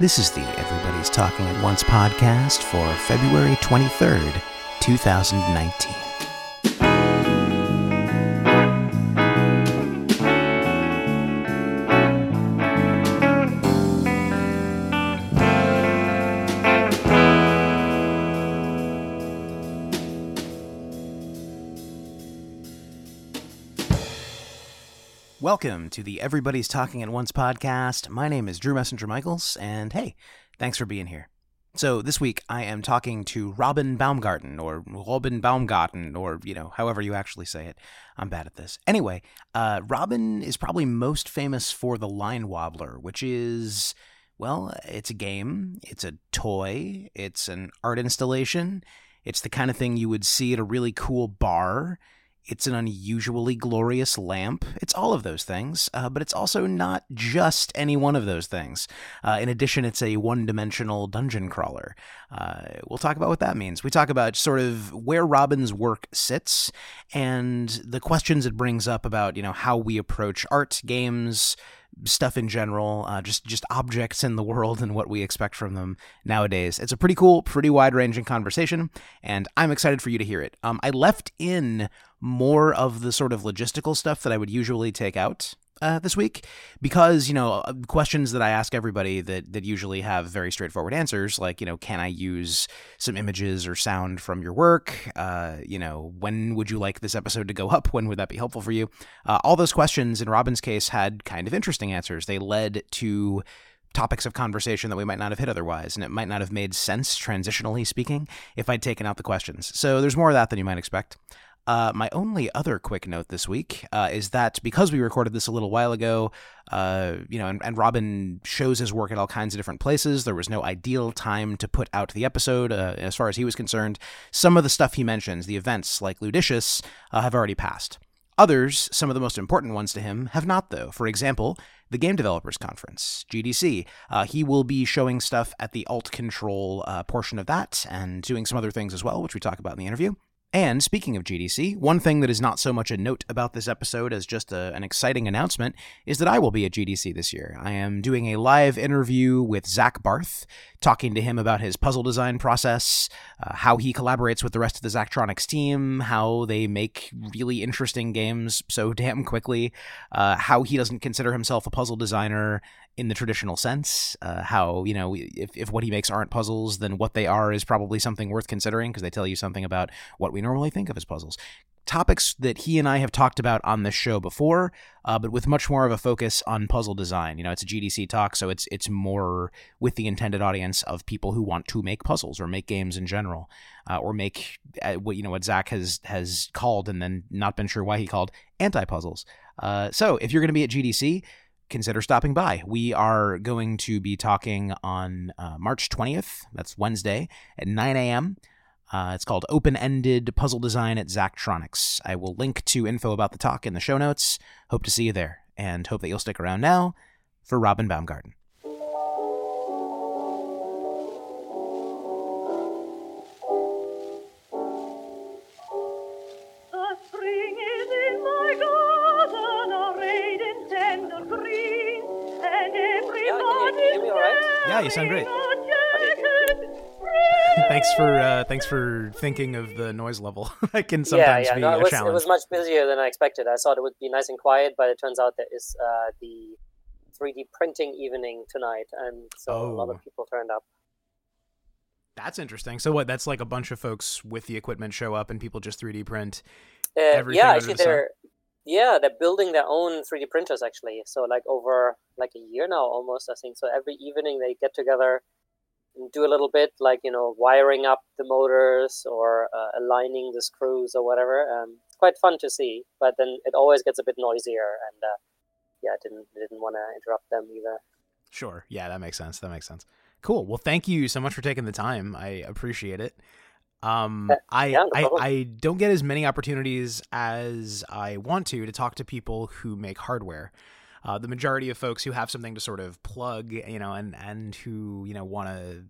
This is the Everybody's Talking at Once podcast for February 23rd, 2019. Welcome to the Everybody's Talking at Once podcast. My name is Drew Messinger Michaels, and hey, thanks for being here. So this week I am talking to Robin Baumgarten, or Robin Baumgarten, or you know, however you actually say it. I'm bad at this. Anyway, uh, Robin is probably most famous for the Line Wobbler, which is well, it's a game, it's a toy, it's an art installation, it's the kind of thing you would see at a really cool bar. It's an unusually glorious lamp. It's all of those things, uh, but it's also not just any one of those things. Uh, in addition, it's a one dimensional dungeon crawler. Uh, we'll talk about what that means. We talk about sort of where Robin's work sits and the questions it brings up about, you know, how we approach art, games, stuff in general, uh, just just objects in the world and what we expect from them nowadays. It's a pretty cool, pretty wide ranging conversation, and I'm excited for you to hear it. Um, I left in more of the sort of logistical stuff that I would usually take out uh, this week because you know uh, questions that I ask everybody that that usually have very straightforward answers like you know can I use some images or sound from your work uh, you know when would you like this episode to go up when would that be helpful for you uh, all those questions in Robin's case had kind of interesting answers they led to topics of conversation that we might not have hit otherwise, and it might not have made sense, transitionally speaking, if I'd taken out the questions. So there's more of that than you might expect. Uh, my only other quick note this week uh, is that because we recorded this a little while ago, uh, you know, and, and, Robin shows his work at all kinds of different places, there was no ideal time to put out the episode uh, as far as he was concerned. Some of the stuff he mentions, the events like Ludicious, uh, have already passed. Others, some of the most important ones to him, have not, though. For example, the Game Developers Conference, GDC. Uh, he will be showing stuff at the alt control uh, portion of that and doing some other things as well, which we talk about in the interview. And speaking of GDC, one thing that is not so much a note about this episode as just a, an exciting announcement is that I will be at GDC this year. I am doing a live interview with Zach Barth, talking to him about his puzzle design process, uh, how he collaborates with the rest of the Zachtronics team, how they make really interesting games so damn quickly, uh, how he doesn't consider himself a puzzle designer, in the traditional sense. Uh, how you know if if what he makes aren't puzzles, then what they are is probably something worth considering because they tell you something about what we normally think of as puzzles. Topics that he and I have talked about on this show before, uh, but with much more of a focus on puzzle design. You know, it's a GDC talk, so it's it's more with the intended audience of people who want to make puzzles or make games in general, uh, or make uh, what you know what Zach has has called and then not been sure why he called anti puzzles. Uh, so if you're going to be at GDC, consider stopping by. We are going to be talking on uh, March 20th. That's Wednesday at 9 a.m. Uh, it's called Open Ended Puzzle Design at Zachtronics. I will link to info about the talk in the show notes. Hope to see you there, and hope that you'll stick around now for Robin Baumgarten. Yeah, you sound great. thanks for uh, thanks for thinking of the noise level. that can sometimes yeah, yeah. No, be it was, a challenge. It was much busier than I expected. I thought it would be nice and quiet, but it turns out that is uh, the 3D printing evening tonight, and so oh. a lot of oh. people turned up. That's interesting. So what? That's like a bunch of folks with the equipment show up, and people just 3D print. Uh, yeah, actually, the they're yeah, they're building their own 3D printers actually. So like over like a year now almost, I think. So every evening they get together and do a little bit like, you know, wiring up the motors or uh, aligning the screws or whatever. Um, it's quite fun to see, but then it always gets a bit noisier and uh, yeah, I didn't didn't want to interrupt them either. Sure. Yeah, that makes sense. That makes sense. Cool. Well, thank you so much for taking the time. I appreciate it. Um, I, yeah, I, I don't get as many opportunities as I want to to talk to people who make hardware. Uh, the majority of folks who have something to sort of plug, you know, and and who you know want to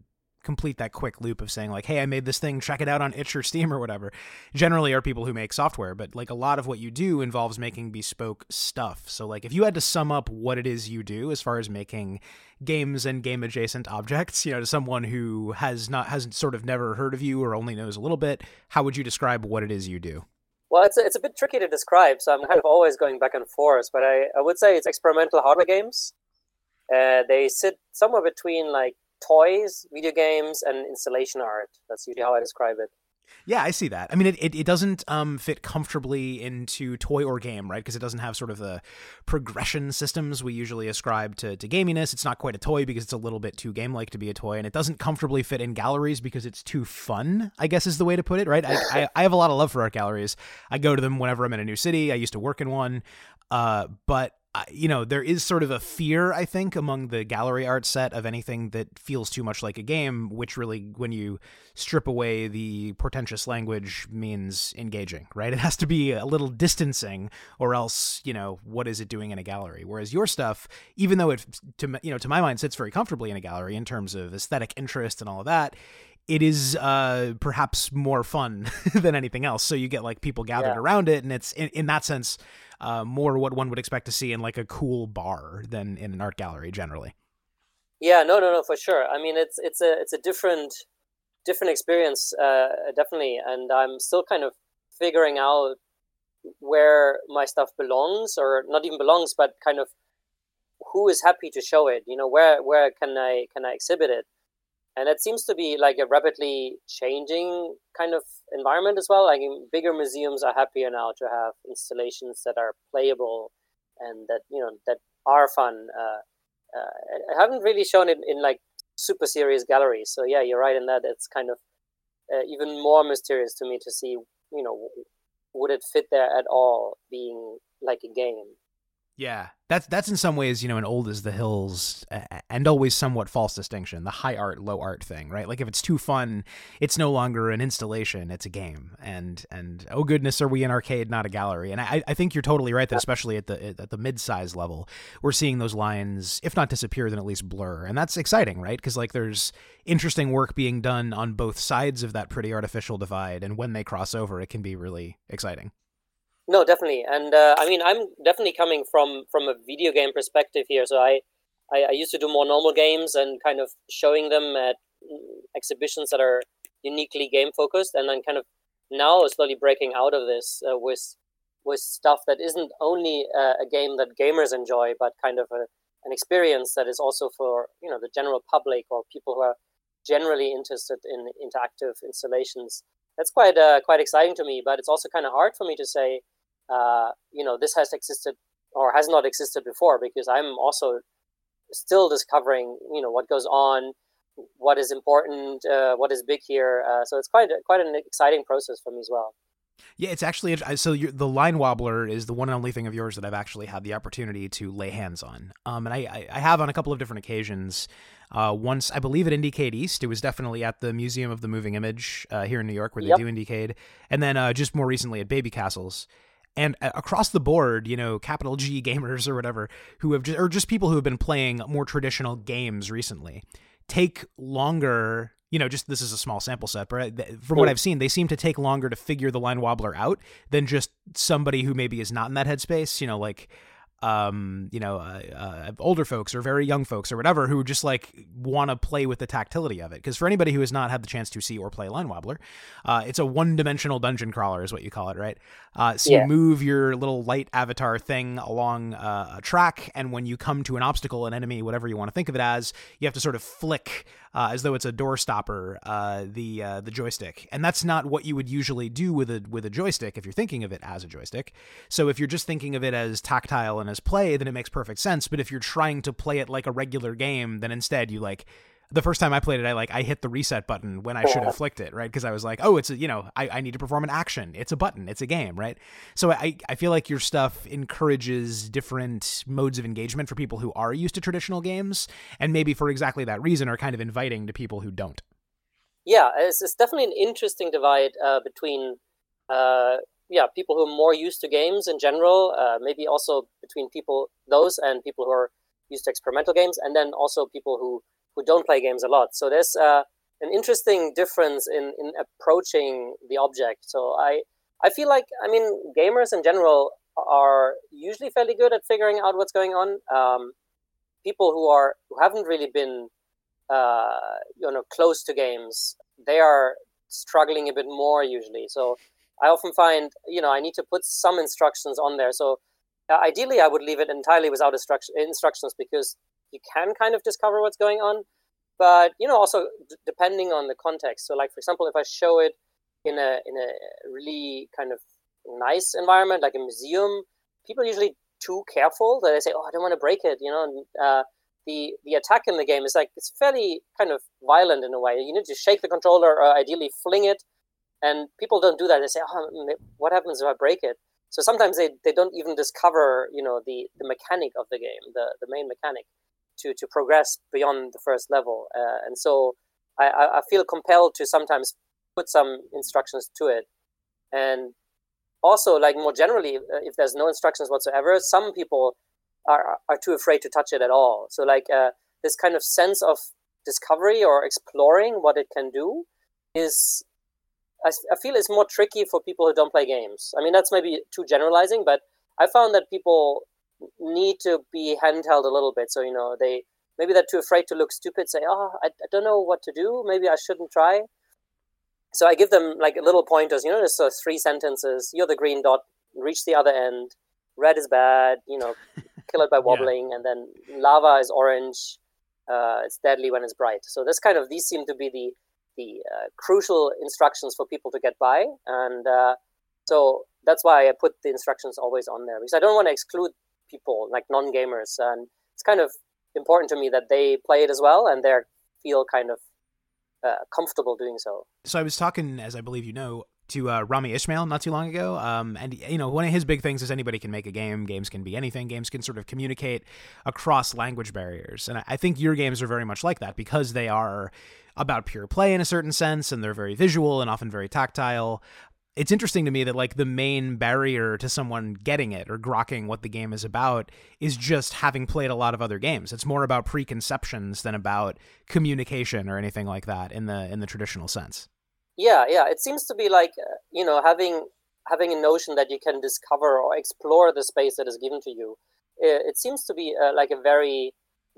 complete that quick loop of saying like, "Hey, I made this thing, check it out on itch or Steam or whatever." Generally, are people who make software, but like a lot of what you do involves making bespoke stuff. So like, if you had to sum up what it is you do as far as making games and game adjacent objects, you know, to someone who has not hasn't sort of never heard of you or only knows a little bit, how would you describe what it is you do? Well, it's a, it's a bit tricky to describe, so I'm kind of always going back and forth. But I, I would say it's experimental hardware games. Uh, they sit somewhere between like toys, video games, and installation art. That's usually how I describe it. Yeah, I see that. I mean, it, it, it doesn't um, fit comfortably into toy or game, right? Because it doesn't have sort of the progression systems we usually ascribe to, to gaminess. It's not quite a toy because it's a little bit too game like to be a toy. And it doesn't comfortably fit in galleries because it's too fun, I guess is the way to put it, right? I, I, I have a lot of love for art galleries. I go to them whenever I'm in a new city. I used to work in one. Uh, but you know, there is sort of a fear, I think, among the gallery art set of anything that feels too much like a game, which really, when you strip away the portentous language, means engaging, right? It has to be a little distancing, or else, you know, what is it doing in a gallery? Whereas your stuff, even though it, to you know, to my mind, sits very comfortably in a gallery in terms of aesthetic interest and all of that, it is uh, perhaps more fun than anything else. So you get like people gathered yeah. around it, and it's in, in that sense uh, more what one would expect to see in like a cool bar than in an art gallery generally. Yeah, no, no, no, for sure. I mean, it's it's a it's a different different experience, uh, definitely, and I'm still kind of figuring out where my stuff belongs, or not even belongs, but kind of who is happy to show it. You know, where where can I can I exhibit it? And it seems to be like a rapidly changing kind of environment as well. Like bigger museums are happier now to have installations that are playable and that you know that are fun. Uh, uh, I haven't really shown it in like super serious galleries, so yeah, you're right in that. It's kind of uh, even more mysterious to me to see, you know, would it fit there at all, being like a game. Yeah, that's that's in some ways, you know, an old as the hills and always somewhat false distinction, the high art, low art thing, right? Like if it's too fun, it's no longer an installation, it's a game. And and oh goodness, are we an arcade, not a gallery? And I, I think you're totally right that especially at the at the mid size level, we're seeing those lines, if not disappear, then at least blur. And that's exciting, right? Because like there's interesting work being done on both sides of that pretty artificial divide, and when they cross over, it can be really exciting. No, definitely, and uh, I mean, I'm definitely coming from from a video game perspective here. So I, I, I used to do more normal games and kind of showing them at mm, exhibitions that are uniquely game focused, and then kind of now slowly breaking out of this uh, with with stuff that isn't only uh, a game that gamers enjoy, but kind of a, an experience that is also for you know the general public or people who are generally interested in interactive installations. That's quite uh, quite exciting to me, but it's also kind of hard for me to say uh, you know this has existed or has not existed before because I'm also still discovering you know what goes on what is important uh, what is big here. Uh, so it's quite quite an exciting process for me as well. Yeah, it's actually so the line wobbler is the one and only thing of yours that I've actually had the opportunity to lay hands on, um, and I, I have on a couple of different occasions. Uh, once I believe at Indiecade East, it was definitely at the Museum of the Moving Image uh, here in New York where they yep. do Indiecade, and then uh, just more recently at Baby Castles and uh, across the board, you know, capital G gamers or whatever, who have just, or just people who have been playing more traditional games recently, take longer. You know, just this is a small sample set, but uh, from what I've seen, they seem to take longer to figure the line wobbler out than just somebody who maybe is not in that headspace. You know, like um, you know, uh, uh, older folks or very young folks or whatever who just like want to play with the tactility of it. Because for anybody who has not had the chance to see or play Line Wobbler, uh, it's a one-dimensional dungeon crawler, is what you call it, right? Uh, so yeah. you move your little light avatar thing along uh, a track, and when you come to an obstacle, an enemy, whatever you want to think of it as, you have to sort of flick uh, as though it's a door stopper, uh, the uh, the joystick, and that's not what you would usually do with a with a joystick if you're thinking of it as a joystick. So if you're just thinking of it as tactile and as play, then it makes perfect sense. But if you're trying to play it like a regular game, then instead you like the first time I played it, I like I hit the reset button when I should have flicked it, right? Because I was like, oh, it's a, you know, I, I need to perform an action. It's a button. It's a game, right? So I I feel like your stuff encourages different modes of engagement for people who are used to traditional games, and maybe for exactly that reason are kind of inviting to people who don't. Yeah, it's, it's definitely an interesting divide uh, between. Uh, yeah, people who are more used to games in general, uh, maybe also between people those and people who are used to experimental games, and then also people who who don't play games a lot. So there's uh, an interesting difference in in approaching the object. So I I feel like I mean gamers in general are usually fairly good at figuring out what's going on. Um, people who are who haven't really been uh, you know close to games, they are struggling a bit more usually. So I often find you know I need to put some instructions on there. So uh, ideally, I would leave it entirely without instruction, instructions because you can kind of discover what's going on. But you know, also d- depending on the context. So, like for example, if I show it in a in a really kind of nice environment, like a museum, people are usually too careful that they say, "Oh, I don't want to break it," you know. And, uh, the the attack in the game is like it's fairly kind of violent in a way. You need to shake the controller or ideally fling it, and people don't do that. They say, "Oh, what happens if I break it?" So sometimes they, they don't even discover you know the the mechanic of the game, the the main mechanic, to to progress beyond the first level. Uh, and so I, I feel compelled to sometimes put some instructions to it, and also like more generally, uh, if there's no instructions whatsoever, some people are are too afraid to touch it at all. So like uh, this kind of sense of discovery or exploring what it can do is I, I feel it's more tricky for people who don't play games. I mean, that's maybe too generalizing, but I found that people need to be handheld a little bit. So, you know, they maybe they're too afraid to look stupid, say, oh, I, I don't know what to do. Maybe I shouldn't try. So I give them like little pointers, you know, just uh, three sentences. You're the green dot, reach the other end. Red is bad, you know, kill it by wobbling. yeah. And then lava is orange. Uh, it's deadly when it's bright. So this kind of, these seem to be the the uh, crucial instructions for people to get by. And uh, so that's why I put the instructions always on there because I don't want to exclude people like non gamers. And it's kind of important to me that they play it as well and they feel kind of uh, comfortable doing so. So I was talking, as I believe you know, to uh, Rami Ismail not too long ago. Um, and, you know, one of his big things is anybody can make a game. Games can be anything. Games can sort of communicate across language barriers. And I think your games are very much like that because they are about pure play in a certain sense and they're very visual and often very tactile. It's interesting to me that like the main barrier to someone getting it or grokking what the game is about is just having played a lot of other games. It's more about preconceptions than about communication or anything like that in the in the traditional sense. Yeah, yeah, it seems to be like uh, you know having having a notion that you can discover or explore the space that is given to you. It, it seems to be uh, like a very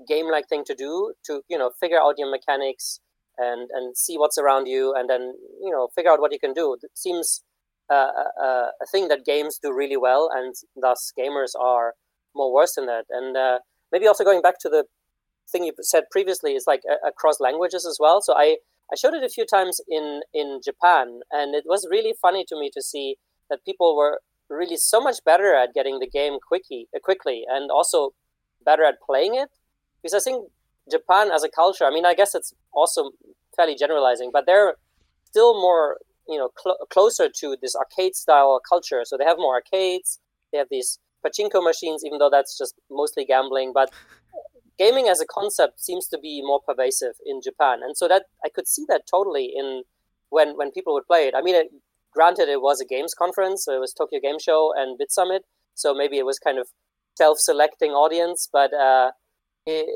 game-like thing to do to you know figure out your mechanics, and and see what's around you and then you know figure out what you can do it seems a, a, thing that games do really well and thus gamers are more worse in that. And uh, maybe also going back to the thing you said previously is like uh, across languages as well. So i i showed it a few times in in japan and it was really funny to me to see that people were really so much better at getting the game quickly uh, quickly and also better at playing it. Because i think Japan as a culture, I mean, I guess it's also fairly generalizing, but they're still more, you know, cl- closer to this arcade style culture. So they have more arcades. They have these pachinko machines, even though that's just mostly gambling. But gaming as a concept seems to be more pervasive in Japan, and so that I could see that totally in when when people would play it. I mean, it, granted, it was a games conference, so it was Tokyo Game Show and Bit Summit, so maybe it was kind of self-selecting audience, but uh, it,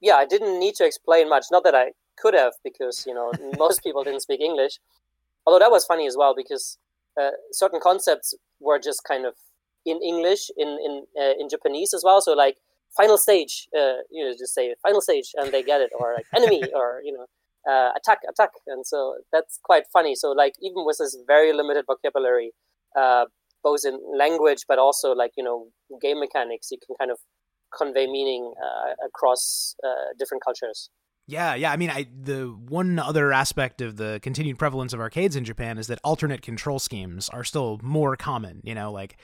yeah, I didn't need to explain much. Not that I could have, because you know most people didn't speak English. Although that was funny as well, because uh, certain concepts were just kind of in English, in in uh, in Japanese as well. So like final stage, uh, you know, just say final stage, and they get it, or like enemy, or you know, uh, attack, attack, and so that's quite funny. So like even with this very limited vocabulary, uh, both in language but also like you know game mechanics, you can kind of convey meaning uh, across uh, different cultures. Yeah, yeah. I mean, I the one other aspect of the continued prevalence of arcades in Japan is that alternate control schemes are still more common. You know, like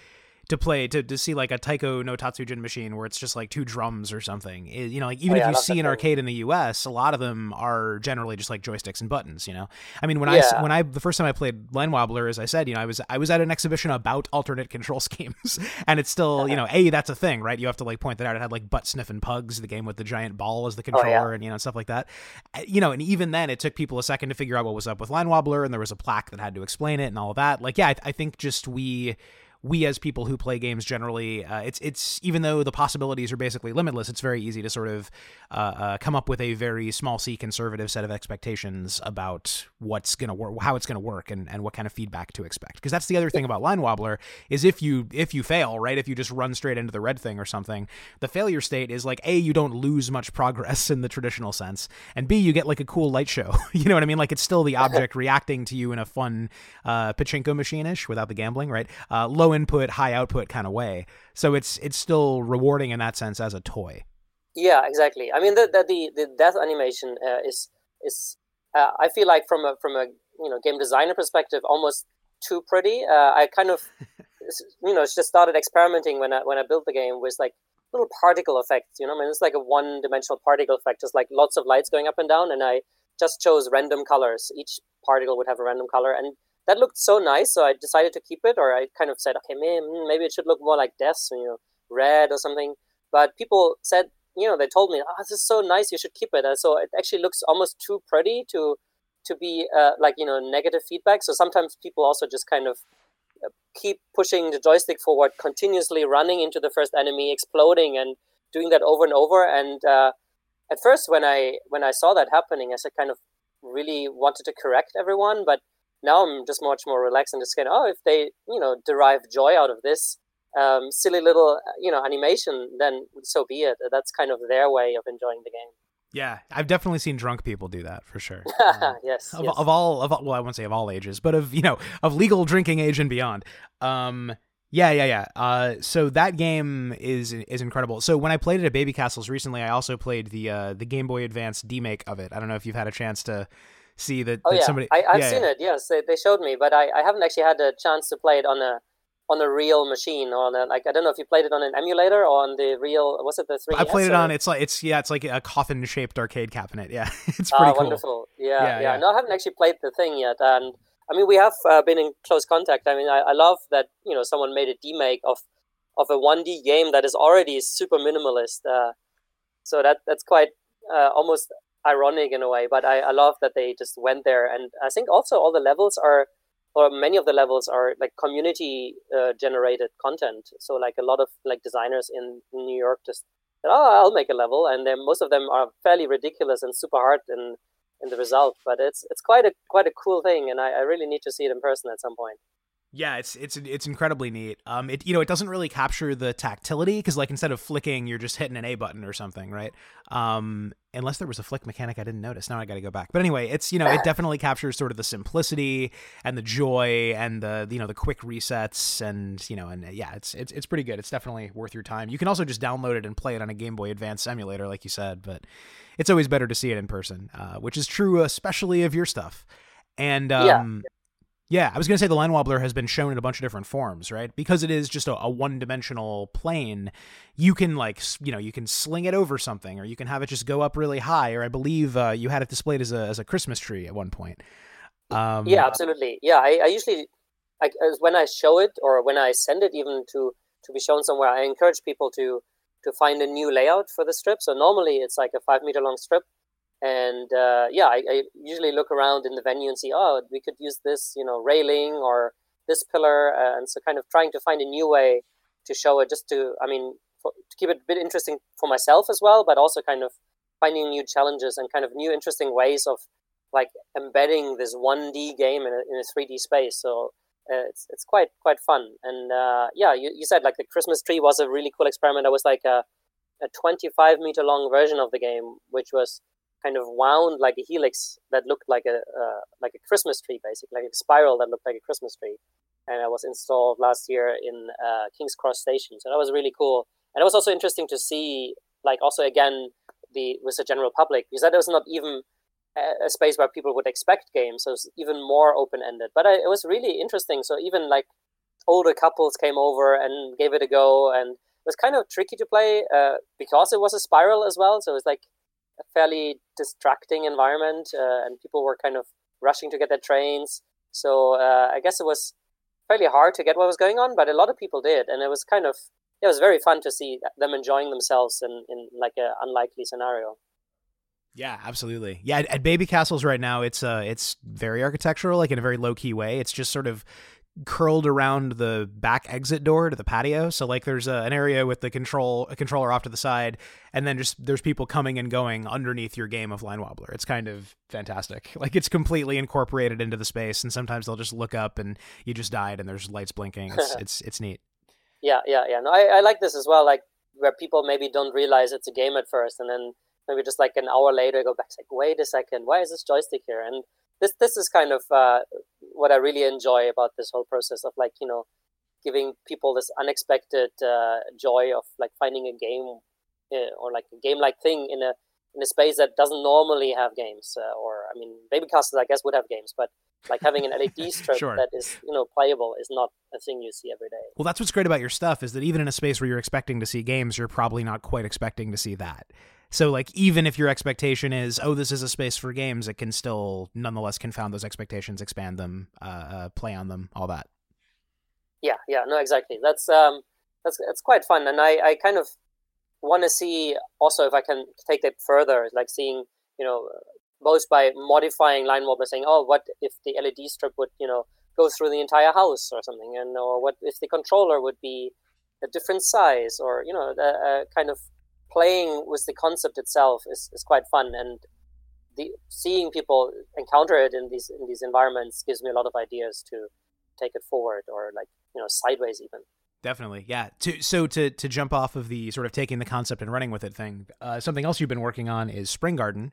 to play to, to see like a Taiko no Tatsujin machine where it's just like two drums or something. It, you know, like even oh, yeah, if you see an arcade in the U.S., a lot of them are generally just like joysticks and buttons. You know, I mean when yeah. I when I the first time I played Line Wobbler, as I said, you know, I was I was at an exhibition about alternate control schemes, and it's still you know, a that's a thing, right? You have to like point that out. It had like butt sniffing pugs, the game with the giant ball as the controller, oh, yeah. and you know stuff like that. Uh, you know, and even then, it took people a second to figure out what was up with Line Wobbler, and there was a plaque that had to explain it and all of that. Like, yeah, I, I think just we we as people who play games generally, uh, it's it's even though the possibilities are basically limitless, it's very easy to sort of uh, uh, come up with a very small c conservative set of expectations about what's gonna work, how it's gonna work, and, and what kind of feedback to expect. Because that's the other thing about Line Wobbler is if you if you fail, right, if you just run straight into the red thing or something, the failure state is like a you don't lose much progress in the traditional sense, and b you get like a cool light show. you know what I mean? Like it's still the object reacting to you in a fun uh, pachinko machine ish without the gambling, right? Uh, low input, high output kind of way. So it's it's still rewarding in that sense as a toy. Yeah, exactly. I mean, the the the, the death animation uh, is is uh, I feel like from a from a you know game designer perspective almost too pretty. Uh, I kind of you know just started experimenting when I when I built the game with like little particle effects. You know, I mean, it's like a one dimensional particle effect, just like lots of lights going up and down, and I just chose random colors. Each particle would have a random color, and that looked so nice. So I decided to keep it, or I kind of said, okay, hmm, maybe it should look more like death, you know, red or something. But people said, you know, they told me, oh, this is so nice, you should keep it. And so it actually looks almost too pretty to to be uh, like you know negative feedback. So sometimes people also just kind of uh, keep pushing the joystick forward, continuously running into the first enemy, exploding, and doing that over and over. And uh, at first, when I when I saw that happening, I said kind of really wanted to correct everyone, but now I'm just much more relaxed and just of, oh, if they, you know, derive joy out of this um, silly little, you know, animation, then so be it. That's kind of their way of enjoying the game. Yeah, I've definitely seen drunk people do that for sure. Um, yes, of, yes, of, all of well, I won't say of all ages, but of you know of legal drinking age and beyond. Um, yeah, yeah, yeah. Uh, so that game is is incredible. So when I played it at Baby Castles recently, I also played the uh, the Game Boy Advance demake of it. I don't know if you've had a chance to see that, oh, that yeah. somebody. I, have yeah, seen yeah. it. Yes, they, they showed me, but I, I haven't actually had a chance to play it on a on a real machine or on a, like I don't know if you played it on an emulator or on the real was it the three? I played it on it's like it's yeah it's like a coffin shaped arcade cabinet. Yeah, it's Ah, pretty cool. wonderful. Yeah, Yeah, yeah, yeah. No, I haven't actually played the thing yet, and I mean we have uh, been in close contact. I mean, I, I love that you know someone made a demake of of a 1D game that is already super minimalist. Uh, so that that's quite uh, almost ironic in a way. But I, I love that they just went there, and I think also all the levels are, or many of the levels are like community uh, generated content. So like a lot of like designers in New York just said, "Oh, I'll make a level," and then most of them are fairly ridiculous and super hard in in the result. But it's it's quite a quite a cool thing, and I, I really need to see it in person at some point. Yeah, it's it's it's incredibly neat. Um, it you know it doesn't really capture the tactility because like instead of flicking, you're just hitting an A button or something, right? Um, unless there was a flick mechanic I didn't notice. Now I got to go back. But anyway, it's you know it definitely captures sort of the simplicity and the joy and the you know the quick resets and you know and uh, yeah, it's it's it's pretty good. It's definitely worth your time. You can also just download it and play it on a Game Boy Advance emulator, like you said. But it's always better to see it in person, uh, which is true especially of your stuff. And um, Yeah. Yeah, I was gonna say the line wobbler has been shown in a bunch of different forms, right? Because it is just a, a one-dimensional plane. You can like, you know, you can sling it over something, or you can have it just go up really high. Or I believe uh, you had it displayed as a as a Christmas tree at one point. Um, yeah absolutely yeah i, I usually I, when i show it or when i send it even to to be shown somewhere i encourage people to to find a new layout for the strip so normally it's like a five meter long strip and uh, yeah I, I usually look around in the venue and see oh we could use this you know railing or this pillar uh, and so kind of trying to find a new way to show it just to i mean for, to keep it a bit interesting for myself as well but also kind of finding new challenges and kind of new interesting ways of like embedding this 1D game in a, in a 3D space. So uh, it's it's quite quite fun. And uh, yeah, you, you said like the Christmas tree was a really cool experiment. That was like a a 25 meter long version of the game, which was kind of wound like a helix that looked like a uh, like a Christmas tree, basically like a spiral that looked like a Christmas tree. And it was installed last year in uh, King's Cross Station. So that was really cool. And it was also interesting to see, like also again the with the general public because that was not even a space where people would expect games. So it's even more open ended. But I, it was really interesting. So even like older couples came over and gave it a go, and it was kind of tricky to play uh, because it was a spiral as well. So it was like a fairly distracting environment, uh, and people were kind of rushing to get their trains. So uh, I guess it was fairly hard to get what was going on, but a lot of people did, and it was kind of it was very fun to see them enjoying themselves in, in like an unlikely scenario. Yeah, absolutely. Yeah, at, at Baby Castles right now, it's uh, it's very architectural, like in a very low key way. It's just sort of curled around the back exit door to the patio. So like there's a, an area with the control a controller off to the side, and then just there's people coming and going underneath your game of Line Wobbler. It's kind of fantastic. Like it's completely incorporated into the space, and sometimes they'll just look up and you just died and there's lights blinking. It's it's it's neat. Yeah, yeah, yeah. No, I, I like this as well. Like where people maybe don't realize it's a game at first, and then maybe just like an hour later go back like, wait a second, why is this joystick here? And this this is kind of uh, what I really enjoy about this whole process of like you know giving people this unexpected uh, joy of like finding a game uh, or like a game like thing in a in a space that doesn't normally have games uh, or I mean baby castles I guess would have games but like having an LED strip sure. that is you know playable is not a thing you see every day. Well, that's what's great about your stuff is that even in a space where you're expecting to see games, you're probably not quite expecting to see that. So like even if your expectation is oh this is a space for games, it can still nonetheless confound those expectations, expand them, uh, uh, play on them, all that. Yeah, yeah, no, exactly. That's um, that's that's quite fun, and I I kind of want to see also if I can take it further, like seeing you know both by modifying line wobbler, saying oh what if the LED strip would you know go through the entire house or something, and or what if the controller would be a different size, or you know a, uh, kind of playing with the concept itself is, is quite fun and the seeing people encounter it in these in these environments gives me a lot of ideas to take it forward or like you know sideways even. Definitely yeah. To, so to to jump off of the sort of taking the concept and running with it thing uh, something else you've been working on is spring garden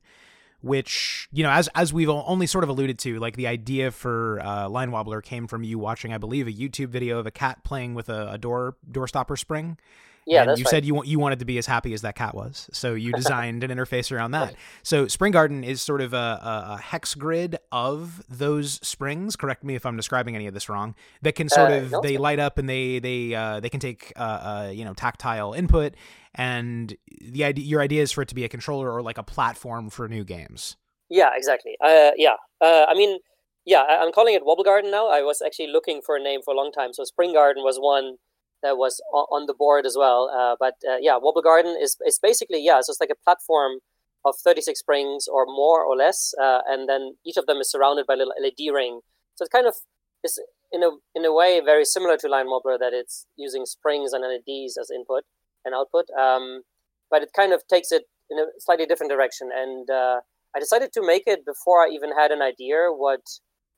which you know as as we've only sort of alluded to like the idea for uh, line wobbler came from you watching i believe a youtube video of a cat playing with a, a door door stopper spring yeah, and you right. said you you wanted to be as happy as that cat was, so you designed an interface around that. Right. So Spring Garden is sort of a, a, a, hex grid of those springs. Correct me if I'm describing any of this wrong. That can sort uh, of no, they light up and they they uh, they can take uh, uh, you know tactile input, and the idea your idea is for it to be a controller or like a platform for new games. Yeah, exactly. Uh, yeah, uh, I mean, yeah, I'm calling it Wobble Garden now. I was actually looking for a name for a long time, so Spring Garden was one that was on the board as well. Uh, but uh, yeah, Wobble Garden is is basically yeah, so it's like a platform of 36 springs or more or less, uh, and then each of them is surrounded by a little LED ring. So it kind of is in a in a way very similar to Line Wobbler that it's using springs and LEDs as input and output, um, but it kind of takes it in a slightly different direction. And uh, I decided to make it before I even had an idea what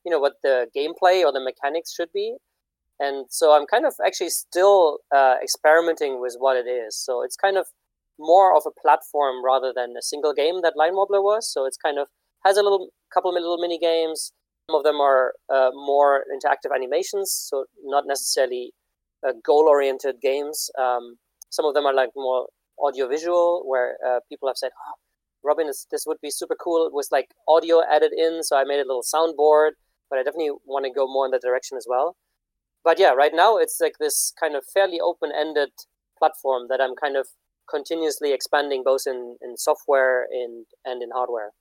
you know what the gameplay or the mechanics should be and so i'm kind of actually still uh, experimenting with what it is. So it's kind of more of a platform rather than a single game that line wobbler was. So it's kind of has a little couple of little mini games. Some of them are uh, more interactive animations so not necessarily uh, goal oriented games. Um, some of them are like more audiovisual where uh, people have said oh, robin this, this would be super cool with like audio added in. So i made a little soundboard but i definitely want to go more in that direction as well but yeah, right now it's like this kind of fairly open-ended platform that I'm kind of continuously expanding both in, in software and, and in hardware.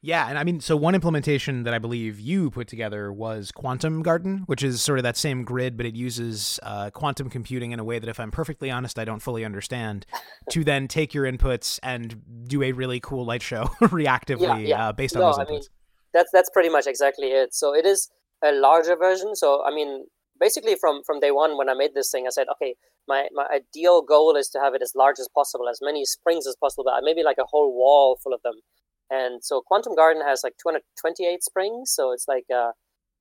Yeah, and I mean, so one implementation that I believe you put together was Quantum Garden, which is sort of that same grid, but it uses uh, quantum computing in a way that, if I'm perfectly honest, I don't fully understand, to then take your inputs and do a really cool light show reactively yeah, yeah. Uh, based on no, those inputs. I mean, that's that's pretty much exactly it. So it is a larger version. So I mean, basically from from day one when I made this thing, I said, okay, my my ideal goal is to have it as large as possible, as many springs as possible, but maybe like a whole wall full of them. And so Quantum Garden has like 228 springs, so it's like a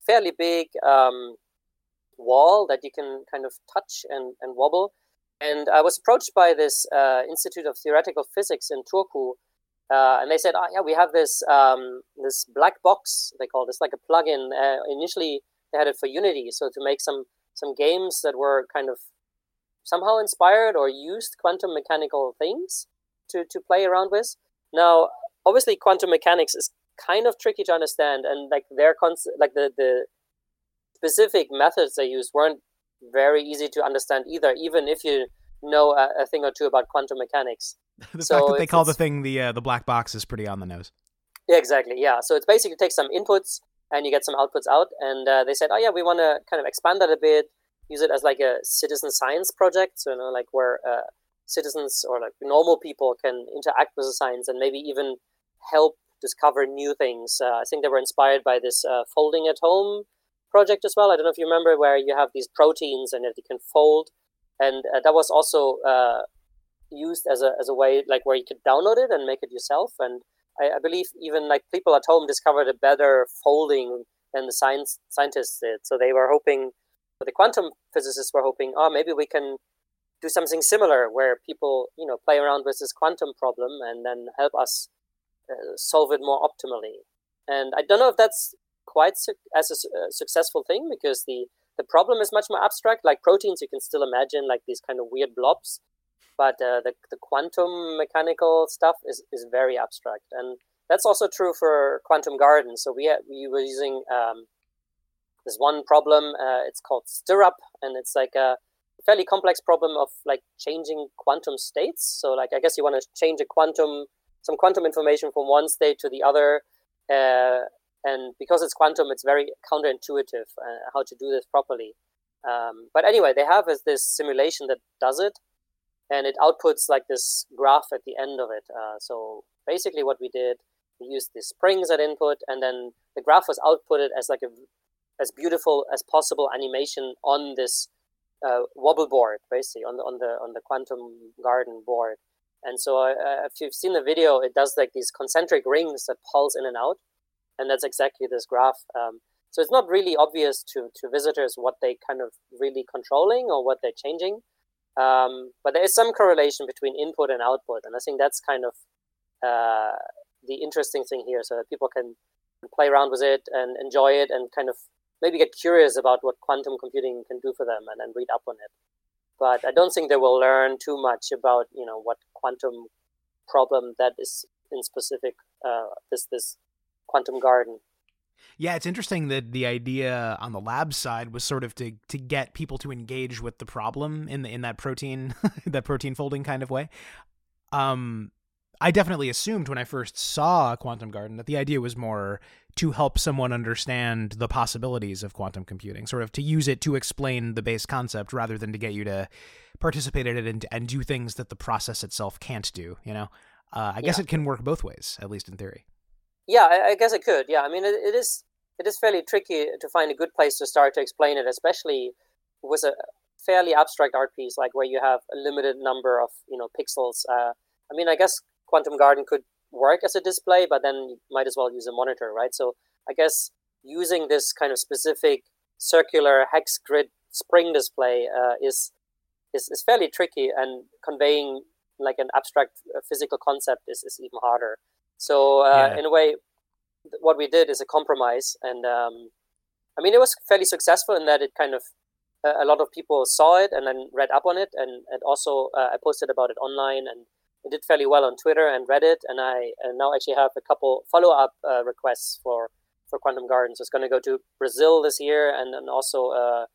fairly big um, wall that you can kind of touch and, and wobble. And I was approached by this uh, Institute of Theoretical Physics in Turku, uh, and they said, "Oh yeah, we have this um, this black box they call this like a plugin." Uh, initially, they had it for Unity, so to make some some games that were kind of somehow inspired or used quantum mechanical things to to play around with. Now, obviously, quantum mechanics is kind of tricky to understand, and like their concept, like the the specific methods they used weren't very easy to understand either, even if you know a, a thing or two about quantum mechanics. the so fact that they call the thing the uh, the black box is pretty on the nose. Yeah, exactly. Yeah, so it's basically take some inputs and you get some outputs out. And uh, they said, oh yeah, we want to kind of expand that a bit, use it as like a citizen science project. So you know, like where uh, citizens or like normal people can interact with the science and maybe even help discover new things. Uh, I think they were inspired by this uh, folding at home project as well. I don't know if you remember where you have these proteins and that they can fold, and uh, that was also uh, used as a as a way like where you could download it and make it yourself. And I, I, believe even like people at home discovered a better folding than the science scientists did. So they were hoping, the quantum physicists were hoping, oh, maybe we can do something similar where people you know play around with this quantum problem and then help us uh, solve it more optimally. And I don't know if that's quite su- as a su- uh, successful thing because the the problem is much more abstract. Like proteins, you can still imagine like these kind of weird blobs, but uh, the the quantum mechanical stuff is is very abstract, and that's also true for quantum garden. So we had, we were using um, this one problem. Uh, it's called STIRAP, and it's like a fairly complex problem of like changing quantum states. So like I guess you want to change a quantum some quantum information from one state to the other. Uh, and because it's quantum, it's very counterintuitive uh, how to do this properly. Um, but anyway, they have is this simulation that does it, and it outputs like this graph at the end of it. Uh, so basically, what we did, we used the springs at input, and then the graph was outputted as like a as beautiful as possible animation on this uh, wobble board, basically on the on the on the quantum garden board. And so, uh, uh, if you've seen the video, it does like these concentric rings that pulse in and out, and that's exactly this graph. Um, so it's not really obvious to to visitors what they kind of really controlling or what they're changing, um, but there is some correlation between input and output, and I think that's kind of uh, the interesting thing here, so that people can play around with it and enjoy it, and kind of maybe get curious about what quantum computing can do for them, and then read up on it but I don't think they will learn too much about you know what quantum problem that is in specific uh, this this quantum garden. Yeah, it's interesting that the idea on the lab side was sort of to to get people to engage with the problem in the in that protein that protein folding kind of way. Um, I definitely assumed when I first saw Quantum Garden that the idea was more to help someone understand the possibilities of quantum computing, sort of to use it to explain the base concept rather than to get you to participate in it and, and do things that the process itself can't do. You know, uh, I guess it can work both ways, at least in theory. Yeah, I, I guess it could. Yeah, I mean, it, it is it is fairly tricky to find a good place to start to explain it, especially with a fairly abstract art piece like where you have a limited number of you know pixels. Uh, I mean, I guess Quantum Garden could work as a display, but then you might as well use a monitor, right? So I guess using this kind of specific circular hex grid spring display uh, is, is is fairly tricky, and conveying like an abstract uh, physical concept is, is even harder. So uh, yeah. in a way, what we did is a compromise, and um, I mean it was fairly successful in that it kind of a lot of people saw it and then read up on it, and and also uh, I posted about it online and it did fairly well on Twitter and Reddit, and I and now actually have a couple follow up uh, requests for for Quantum Gardens. It's going to go to Brazil this year, and then also uh,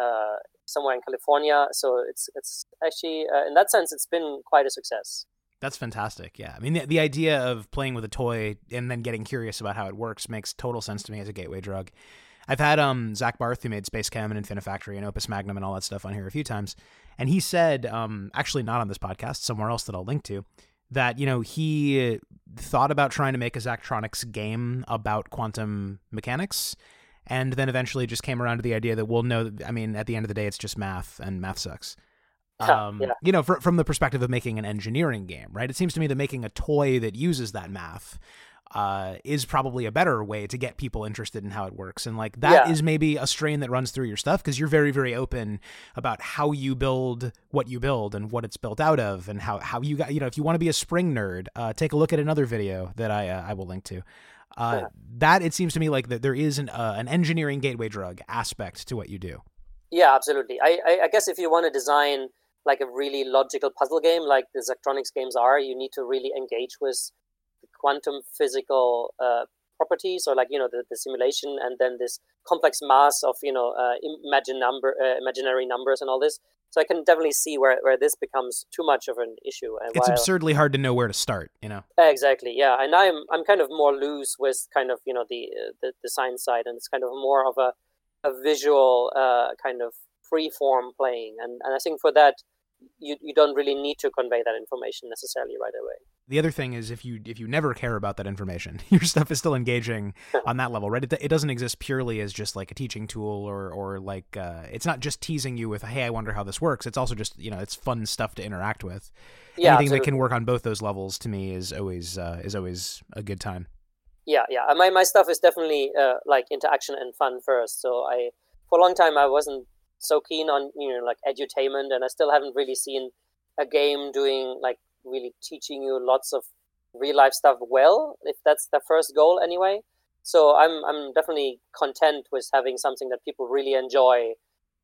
uh, somewhere in California. So it's it's actually uh, in that sense, it's been quite a success. That's fantastic. Yeah, I mean the, the idea of playing with a toy and then getting curious about how it works makes total sense to me as a gateway drug. I've had um Zach Barth who made SpaceChem and Infinifactory and Opus Magnum and all that stuff on here a few times, and he said, um, actually not on this podcast, somewhere else that I'll link to, that you know he thought about trying to make a Zachtronics game about quantum mechanics, and then eventually just came around to the idea that we'll know. I mean, at the end of the day, it's just math, and math sucks. Um, yeah. You know, from the perspective of making an engineering game, right? It seems to me that making a toy that uses that math uh, is probably a better way to get people interested in how it works. And like that yeah. is maybe a strain that runs through your stuff because you're very, very open about how you build what you build and what it's built out of and how, how you got, you know, if you want to be a spring nerd, uh, take a look at another video that I, uh, I will link to. Uh, yeah. That it seems to me like that there is an, uh, an engineering gateway drug aspect to what you do. Yeah, absolutely. I, I, I guess if you want to design like a really logical puzzle game like the Zachtronics games are, you need to really engage with the quantum physical uh, properties or like you know the, the simulation and then this complex mass of you know uh, imagine number uh, imaginary numbers and all this. So i can definitely see where, where this becomes too much of an issue and it's absurdly hard to know where to start you know? Exactly yeah and i'm i'm kind of more loose with kind of you know the uh, the, the science side and it's kind of more of a, a visual uh, kind of free form playing and, and i think for that you, you don't really need to convey that information necessarily right away. The other thing is if you if you never care about that information, your stuff is still engaging on that level, right? It, it doesn't exist purely as just like a teaching tool or or like uh, it's not just teasing you with hey I wonder how this works. It's also just you know it's fun stuff to interact with. Yeah, Anything absolutely. that can work on both those levels to me is always uh, is always a good time. Yeah, yeah. My my stuff is definitely uh, like interaction and fun first. So I for a long time I wasn't so keen on you know like edutainment, and I still haven't really seen a game doing like really teaching you lots of real life stuff well. If that's the first goal, anyway. So I'm I'm definitely content with having something that people really enjoy,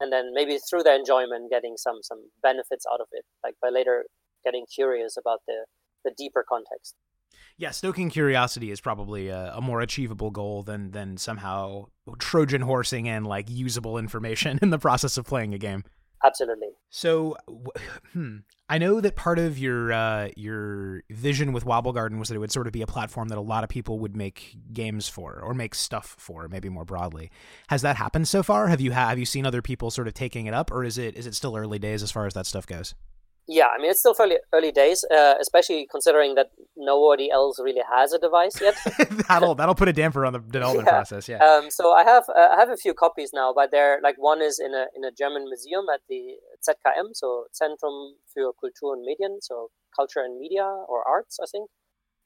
and then maybe through their enjoyment, getting some some benefits out of it, like by later getting curious about the the deeper context yeah, stoking curiosity is probably a, a, more achievable goal than than somehow Trojan horsing in like usable information in the process of playing a game. Absolutely. So, hmm, I know that part of your uh, your vision with Wobble Garden was that it would sort of be a platform that a lot of people would make games for or make stuff for, maybe more broadly. Has that happened so far? Have you ha- have you seen other people sort of taking it up, or is it is it still early days as far as that stuff goes? Yeah, I mean it's still fairly early days, uh, especially considering that nobody else really has a device yet. that'll that'll put a damper on the development yeah. process. Yeah. Um, so I have uh, I have a few copies now, but they're like one is in a in a German museum at the ZKM, so Zentrum für Kultur und Medien, so culture and media or arts, I think.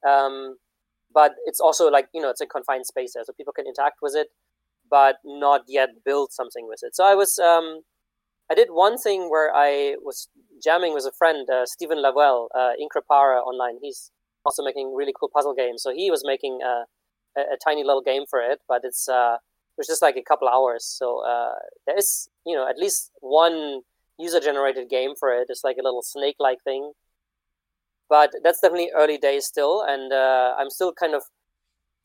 Um, but it's also like you know it's a confined space there, so people can interact with it, but not yet build something with it. So I was um, I did one thing where I was jamming with a friend, uh, Stephen Lavelle, uh, Increpare online. He's also making really cool puzzle games. So he was making uh, a, a, tiny little game for it, but it's uh, it's just like a couple hours. So uh, there is, you know, at least one user-generated game for it. It's like a little snake-like thing. But that's definitely early days still, and uh, I'm still kind of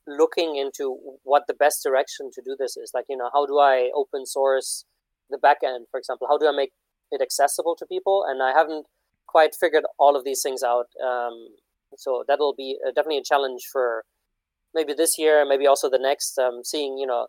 looking into what the best direction to do this is. Like, you know, how do I open source the back end, for example? How do I make it accessible to people, and I haven't quite figured all of these things out. Um, so that'll be uh, definitely a challenge for maybe this year, maybe also the next. Um, seeing you know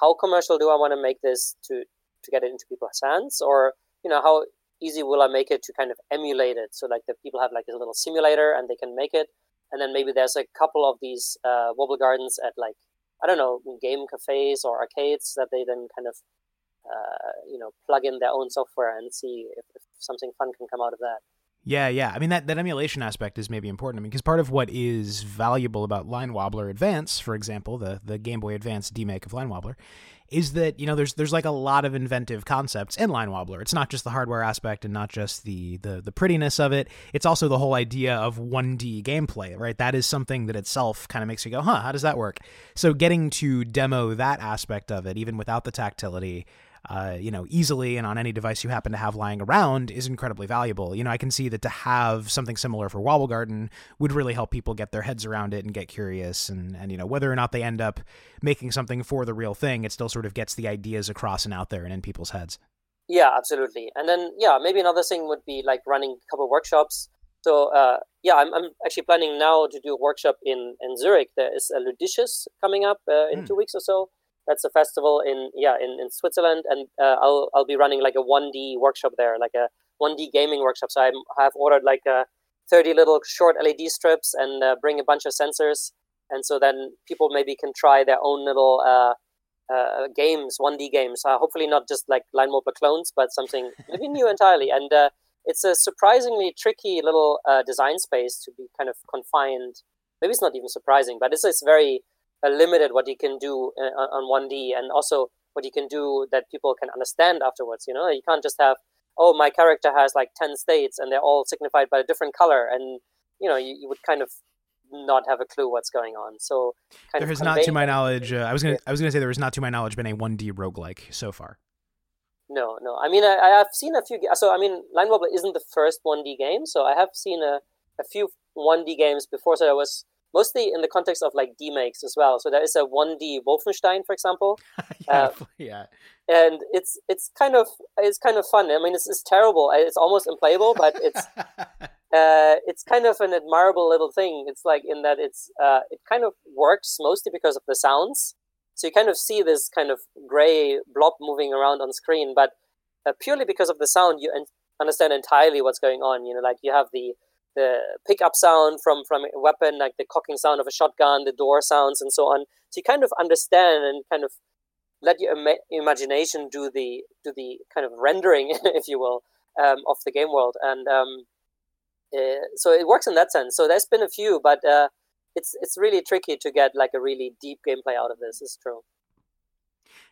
how commercial do I want to make this to to get it into people's hands, or you know how easy will I make it to kind of emulate it? So like the people have like a little simulator and they can make it, and then maybe there's a couple of these uh, wobble gardens at like I don't know game cafes or arcades that they then kind of Uh, you know plug in their own software and see if, if, something fun can come out of that. Yeah, yeah. I mean that, that emulation aspect is maybe important. I mean, because part of what is valuable about Line Wobbler Advance, for example, the the Game Boy Advance demake of Line Wobbler, is that you know there's there's like a lot of inventive concepts in Line Wobbler. It's not just the hardware aspect and not just the the the prettiness of it. It's also the whole idea of 1D gameplay, right? That is something that itself kind of makes you go, "Huh, how does that work?" So getting to demo that aspect of it even without the tactility uh, you know, easily and on any device you happen to have lying around is incredibly valuable. You know, I can see that to have something similar for Wobble Garden would really help people get their heads around it and get curious. And, and, you know, whether or not they end up making something for the real thing, it still sort of gets the ideas across and out there and in people's heads. Yeah, absolutely. And then, yeah, maybe another thing would be like running a couple workshops. So, uh, yeah, I'm, I'm actually planning now to do a workshop in, in Zurich. There is a Ludicious coming up uh, in mm. two weeks or so that's a festival in yeah in, in Switzerland, and uh, I'll I'll be running like a one D workshop there, like a one D gaming workshop. So I have ordered like a uh, thirty little short LED strips and uh, bring a bunch of sensors, and so then people maybe can try their own little uh, uh, games, one D games. Uh, hopefully not just like line wobbler clones, but something maybe new entirely. And it's a surprisingly tricky little design space to be kind of confined. Maybe it's not even surprising, but it's it's very limited what you can do uh, on 1D and also what you can do that people can understand afterwards. You know, you can't just have, oh, my character has like 10 states and they're all signified by a different color. And, you know, you, you would kind of not have a clue what's going on. So there has not, to my knowledge, uh, I was gonna, I was gonna say there has not, to my knowledge, been a 1D roguelike so far. No, no. I mean, I, I have seen a few. So, I mean, Line Wobbler isn't the first 1D game. So, I have seen a, a few 1D games before. So, there was mostly in the context of like demakes as well. So there is a 1D Wolfenstein, for example. yeah, uh, yeah. And it's it's kind of it's kind of fun. I mean, it's, it's terrible. It's almost unplayable, but it's uh, it's kind of an admirable little thing. It's like in that it's uh, it kind of works mostly because of the sounds. So you kind of see this kind of gray blob moving around on screen, but uh, purely because of the sound, you understand entirely what's going on. You know, like you have the the pickup sound from from a weapon, like the cocking sound of a shotgun, the door sounds, and so on. So you kind of understand and kind of let your ima- imagination do the do the kind of rendering, if you will, um, of the game world, and um, uh, so it works in that sense. So there's been a few, but uh, it's it's really tricky to get like a really deep gameplay out of this. It's true.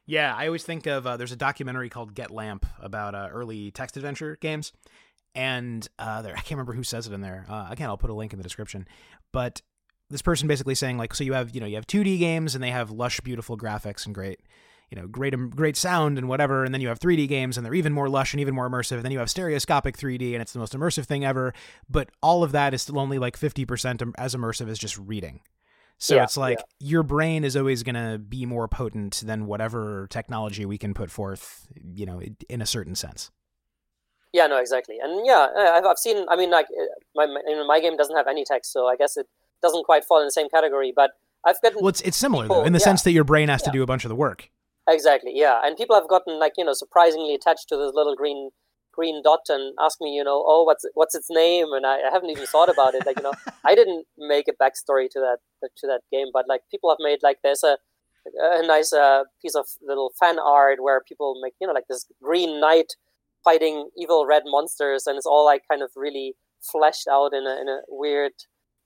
Yeah, I always think of uh, there's a documentary called Get Lamp about uh, early text adventure games, and uh, there I can't remember who says it in there. Uh, again, I'll put a link in the description. But this person basically saying like, so you have you know you have 2D games and they have lush, beautiful graphics and great you know great great sound and whatever and then you have 3D games and they're even more lush and even more immersive and then you have stereoscopic 3D and it's the most immersive thing ever but all of that is still only like 50% as immersive as just reading so yeah, it's like yeah. your brain is always going to be more potent than whatever technology we can put forth, you know, in a certain sense. Yeah, no, exactly. And yeah, I've, I've seen, I mean, like, uh, my, my game doesn't have any text, so I guess it doesn't quite fall in the same category, but I've gotten. Well, it's, it's similar, people, though, in the yeah, sense that your brain has to do a bunch of the work. Exactly, yeah. And people have gotten, like, you know, surprisingly attached to this little green green dot and ask me, you know, oh, what's what's its name? And I, I haven't even thought about it. Like, you know, I didn't make a backstory to that to that game, but like people have made like there's a a nice uh, piece of little fan art where people make you know like this green knight fighting evil red monsters, and it's all like kind of really fleshed out in a in a weird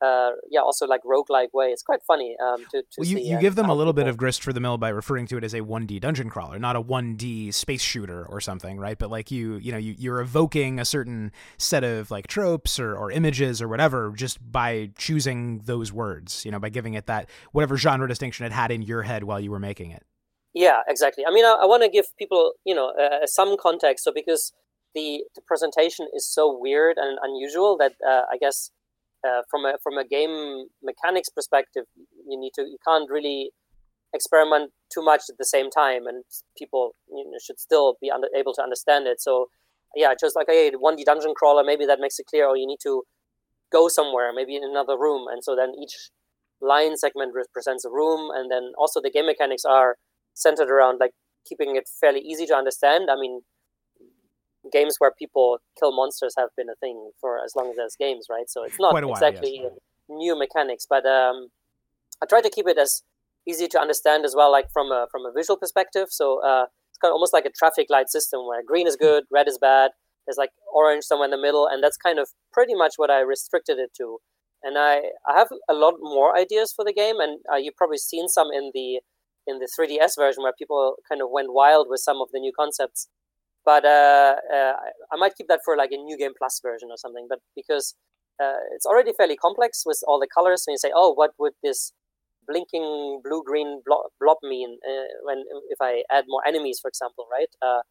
uh, yeah, also like roguelike way. It's quite funny um, to, to well, you, see. You give them a little bit of grist for the mill by referring to it as a 1D dungeon crawler, not a 1D space shooter or something, right? But like you, you know, you, you're evoking a certain set of like tropes or, or images or whatever just by choosing those words, you know, by giving it that whatever genre distinction it had in your head while you were making it. Yeah, exactly. I mean, I, I want to give people, you know, uh, some context. So because the, the presentation is so weird and unusual that uh, I guess uh, from a from a game mechanics perspective, you need to you can't really experiment too much at the same time, and people you know, should still be under, able to understand it. So yeah, just like a one D dungeon crawler, maybe that makes it clear. Or you need to go somewhere, maybe in another room, and so then each line segment represents a room, and then also the game mechanics are centered around like keeping it fairly easy to understand. I mean, games where people kill monsters have been a thing for as long as there's games, right? So it's not while, exactly yes. new mechanics, but um, I try to keep it as easy to understand as well, like from a from a visual perspective. So uh, it's kind of almost like a traffic light system where green is good, red is bad. There's like orange somewhere in the middle, and that's kind of pretty much what I restricted it to. And I, I have a lot more ideas for the game, and uh, you've probably seen some in the in the 3DS version where people kind of went wild with some of the new concepts but uh, uh, I might keep that for like a new game plus version or something. But because uh, it's already fairly complex with all the colors, and you say, oh, what would this blinking blue green blob, blob mean uh, when if I add more enemies, for example, right? Uh,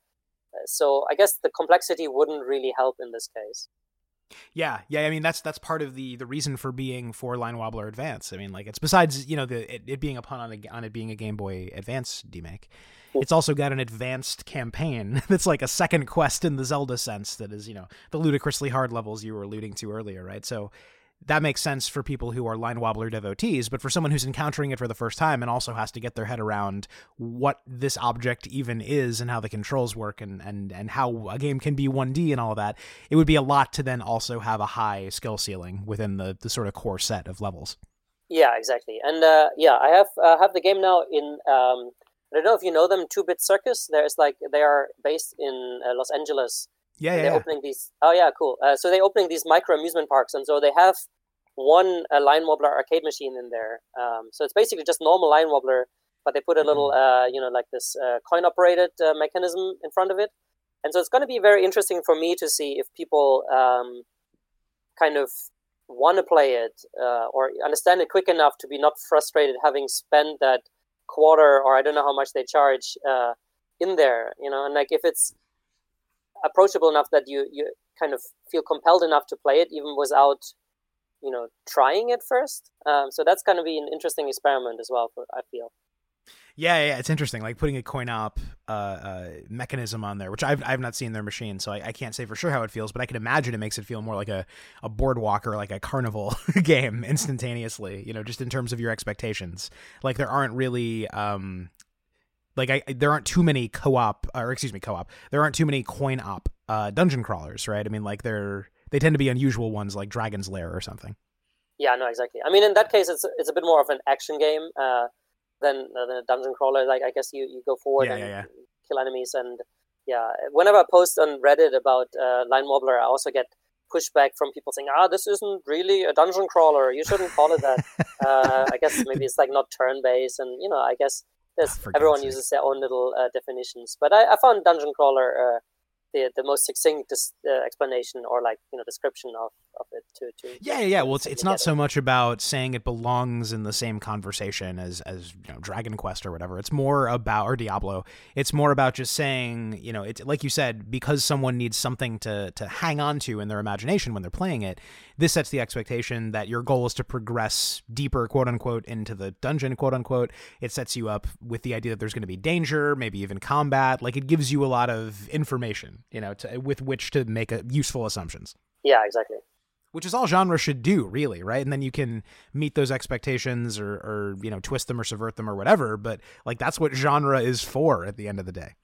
so I guess the complexity wouldn't really help in this case. Yeah, yeah. I mean, that's that's part of the the reason for being for Line Wobbler Advance. I mean, like it's besides you know the it, it being a pun on, a, on it being a Game Boy Advance remake. It's also got an advanced campaign that's like a second quest in the Zelda sense that is, you know, the ludicrously hard levels you were alluding to earlier, right? So that makes sense for people who are line wobbler devotees, but for someone who's encountering it for the first time and also has to get their head around what this object even is and how the controls work and and and how a game can be 1D and all that, it would be a lot to then also have a high skill ceiling within the the sort of core set of levels. Yeah, exactly. And uh, yeah, I have uh, have the game now in um, I don't know if you know them, Two Bit Circus. There's like they are based in uh, Los Angeles. Yeah, yeah. They're opening these. Oh yeah, cool. Uh, so they're opening these micro amusement parks, and so they have one uh, line wobbler arcade machine in there. Um, so it's basically just normal line wobbler, but they put a little, mm-hmm. uh, you know, like this uh, coin operated uh, mechanism in front of it. And so it's going to be very interesting for me to see if people um, kind of want to play it uh, or understand it quick enough to be not frustrated having spent that quarter or I don't know how much they charge uh, in there, you know, and like if it's approachable enough that you you kind of feel compelled enough to play it even without you know trying it first. Um, so that's going to be an interesting experiment as well. For I feel. Yeah, yeah, it's interesting. Like putting a coin op uh, uh, mechanism on there, which I've I've not seen their machine, so I, I, can't say for sure how it feels. But I can imagine it makes it feel more like a a boardwalk or like a carnival game instantaneously. You know, just in terms of your expectations. Like there aren't really um, like I there aren't too many co-op or excuse me co-op. There aren't too many coin op uh, dungeon crawlers, right? I mean, like they're they tend to be unusual ones like Dragon's Lair or something. Yeah, no, exactly. I mean, in that case, it's it's a bit more of an action game uh, than than a dungeon crawler. Like I guess you, you go forward yeah, and yeah, yeah. kill enemies, and yeah. Whenever I post on Reddit about uh, Line Wobbler, I also get pushback from people saying, "Ah, this isn't really a dungeon crawler. You shouldn't call it that." uh, I guess maybe it's like not turn based, and you know, I guess everyone uses their own little uh, definitions. But I, I found dungeon crawler uh, the the most succinct uh, explanation or like you know description of, of it to, to yeah yeah well it's it's not so much about saying it belongs in the same conversation as as you know Dragon Quest or whatever. It's more about or Diablo. It's more about just saying you know it's like you said because someone needs something to to hang on to in their imagination when they're playing it this sets the expectation that your goal is to progress deeper quote unquote into the dungeon quote unquote. It sets you up with the idea that there's going to be danger maybe even combat. Like it gives you a lot of information you know, to, with which to make a, useful assumptions. Yeah, exactly. Which is all genre should do, really, right? And then you can meet those expectations or, or you know, twist them or subvert them or whatever. But like that's what genre is for at the end of the day.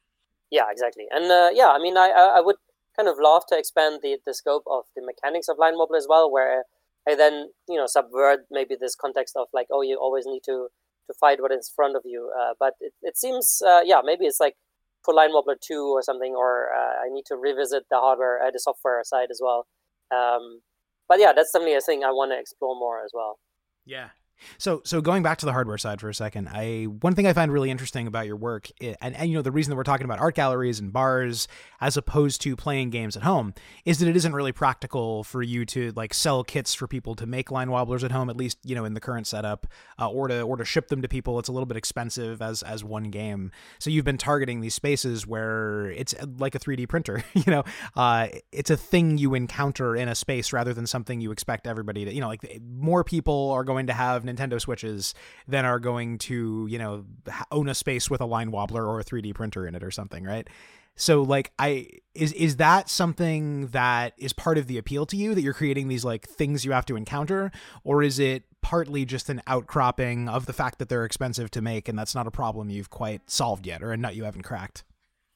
Yeah, exactly. And uh, yeah, I mean, I I would kind of love to expand the the scope of the mechanics of line wobbler as well, where I then you know subvert maybe this context of like, oh, you always need to to fight what is in front of you. Uh, but it, it seems, uh, yeah, maybe it's like for Line Wobbler 2 or something, or uh, I need to revisit the hardware, uh, the software side as well. Um, but yeah, that's definitely a thing I want to explore more as well. Yeah, so, so going back to the hardware side for a second, I one thing I find really interesting about your work, and, and you know the reason that we're talking about art galleries and bars as opposed to playing games at home, is that it isn't really practical for you to like sell kits for people to make line wobblers at home, at least you know in the current setup, uh, or to or to ship them to people. It's a little bit expensive as as one game. So you've been targeting these spaces where it's uh, like a 3D printer. you know, uh, it's a thing you encounter in a space rather than something you expect everybody to. You know, like more people are going to have Nintendo Switches than are going to, you know, own a space with a line wobbler or a 3D printer in it or something, right? So like I is is that something that is part of the appeal to you that you're creating these like things you have to encounter or is it partly just an outcropping of the fact that they're expensive to make and that's not a problem you've quite solved yet or a nut you haven't cracked?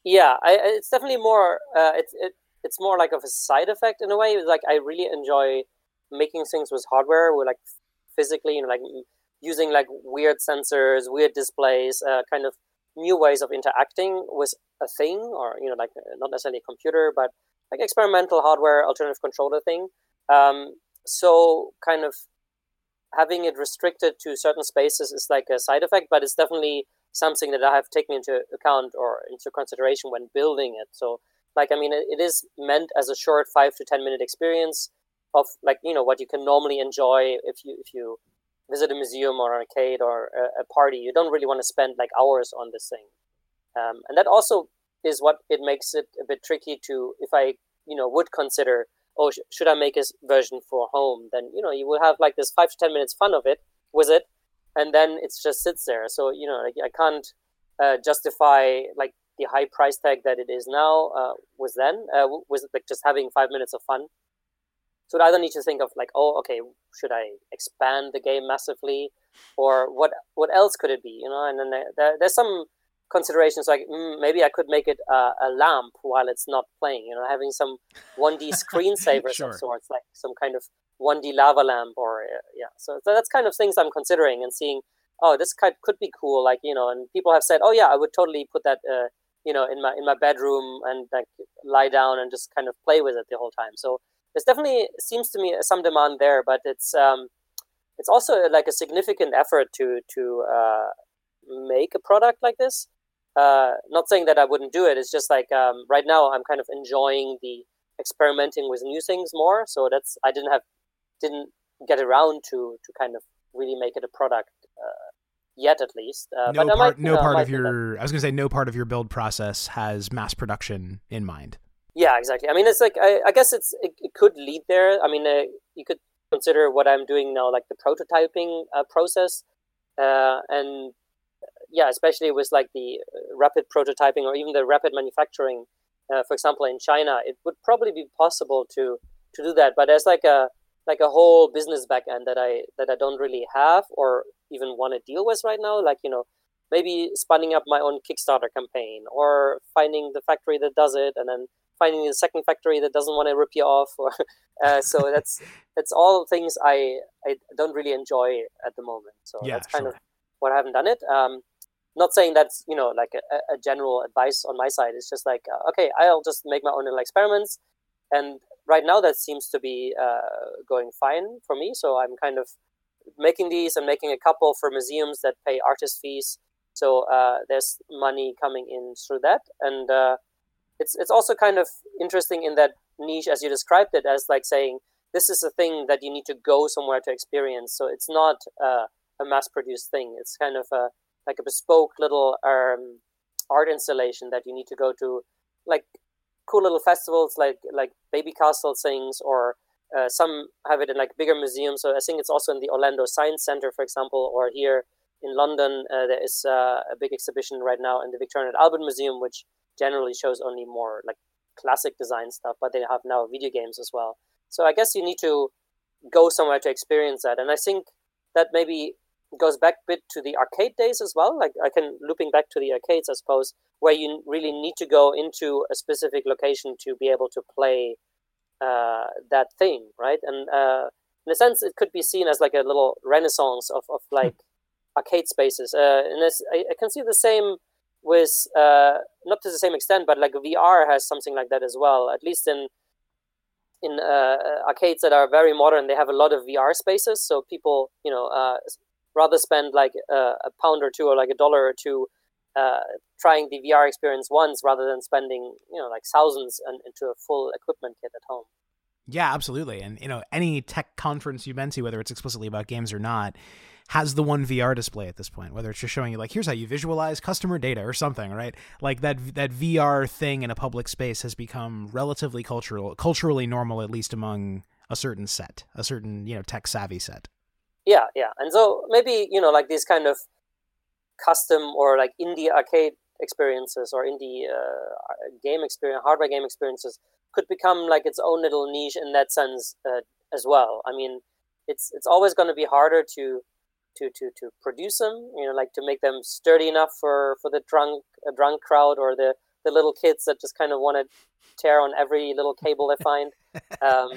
Yeah, I, it's definitely more uh, it's it, it's more like of a side effect in a way. Like I really enjoy making things with hardware with like physically, you know, like using like weird sensors, weird displays, uh, kind of new ways of interacting with a thing, or you know, like uh, not necessarily a computer, but like experimental hardware, alternative controller thing. Um, so kind of having it restricted to certain spaces is like a side effect, but it's definitely something that I have taken into account or into consideration when building it. So like I mean, it, it is meant as a short five to ten minute experience of like you know what you can normally enjoy if you if you visit a museum or an arcade or a, a party. You don't really want to spend like hours on this thing. Um, and that also is what it makes it a bit tricky to if i you know would consider oh sh- should i make a version for home? Then you know you will have like this five to ten minutes fun of it with it and then it just sits there. So you know like, i can't uh, justify like the high price tag that it is now uh, was then uh, was like just having five minutes of fun so I don't need to think of like, oh, okay, should I expand the game massively, or what? What else could it be? You know, and then there, there's some considerations like mm, maybe I could make it a, a, lamp while it's not playing. You know, having some 1D screensavers sure. of sorts, like some kind of 1D lava lamp, or uh, yeah. So, so that's kind of things I'm considering and seeing. Oh, this could could be cool. Like you know, and people have said, oh yeah, I would totally put that. Uh, you know, in my in my bedroom and like lie down and just kind of play with it the whole time. So there's definitely seems to me some demand there, but it's um, it's also like a significant effort to to uh, make a product like this. Uh, not saying that I wouldn't do it. It's just like um, right now I'm kind of enjoying the experimenting with new things more. So that's I didn't have didn't get around to to kind of really make it a product uh, yet, at least. Uh, no part, might, no know, part of your I was gonna say no part of your build process has mass production in mind. Yeah, exactly. I mean, it's like I, I guess it's it, it, could lead there. I mean, uh, you could consider what I'm doing now, like the prototyping uh, process, uh, and yeah, especially with like the uh, rapid prototyping or even the rapid manufacturing. Uh, for example, in China, it would probably be possible to to do that, but there's like a like a whole business backend that I that I don't really have or even want to deal with right now. Like you know, maybe spinning up my own Kickstarter campaign or finding the factory that does it and then finding a second factory that doesn't want to rip you off. Or, uh, so that's that's all things I I don't really enjoy at the moment. So yeah, that's kind sure. of what I haven't done it. Um, not saying that's you know like a, a, general advice on my side. It's just like uh, okay, I'll just make my own little experiments, and right now that seems to be uh, going fine for me. So I'm kind of making these and making a couple for museums that pay artist fees. So uh, there's money coming in through that, and uh, it's it's also kind of interesting in that niche as you described it as like saying this is a thing that you need to go somewhere to experience. So it's not uh, a mass-produced thing. It's kind of a like a bespoke little um, art installation that you need to go to, like cool little festivals like like Baby Castle things or uh, some have it in like bigger museums. So I think it's also in the Orlando Science Center, for example, or here in London, uh, there is uh, a big exhibition right now in the Victoria and Albert Museum, which generally shows only more like classic design stuff, but they have now video games as well. So I guess you need to go somewhere to experience that, and I think that maybe goes back a bit to the arcade days as well. Like I can looping back to the arcades, I suppose, where you really need to go into a specific location to be able to play uh, that thing, right? And uh, in a sense, it could be seen as like a little renaissance of, of like arcade spaces. Uh, and I, I, can see the same with uh, not to the same extent, but like VR has something like that as well. At least in in uh, arcades that are very modern, they have a lot of VR spaces. So people, you know, uh, rather spend like a, a pound or two or like a dollar or two uh, trying the VR experience once rather than spending you know like thousands and, into a full equipment kit at home. Yeah, absolutely. And you know, any tech conference you've been to, whether it's explicitly about games or not, has the one VR display at this point. Whether it's just showing you like, here's how you visualize customer data or something, right? Like that that VR thing in a public space has become relatively cultural, culturally normal, at least among a certain set, a certain you know tech savvy set. Yeah, yeah, and so maybe you know like these kind of custom or like indie arcade experiences or indie uh, game experience, hardware game experiences could become like its own little niche in that sense uh, as well. I mean, it's it's always going to be harder to to to to produce them. You know, like to make them sturdy enough for for the drunk uh, drunk crowd or the the little kids that just kind of want to tear on every little cable they find. Um,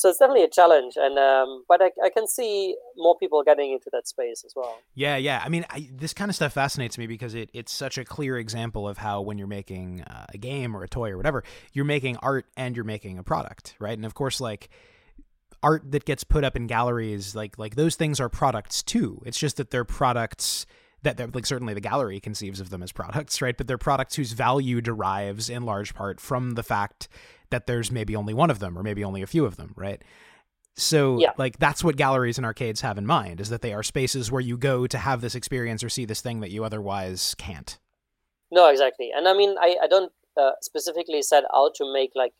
so it's definitely a challenge and um, but I, I, can see more people getting into that space as well yeah yeah i mean I, this kind of stuff fascinates me because it, it's such a clear example of how when you're making uh, a game or a toy or whatever you're making art and you're making a product right and of course like art that gets put up in galleries like like those things are products too it's just that they're products that they're like certainly the gallery conceives of them as products right but they're products whose value derives in large part from the fact that there's maybe only one of them or maybe only a few of them, right? So yeah. like that's what galleries and arcades have in mind is that they are spaces where you go to have this experience or see this thing that you otherwise can't. No, exactly. And I mean, I, I don't uh, specifically set out to make like,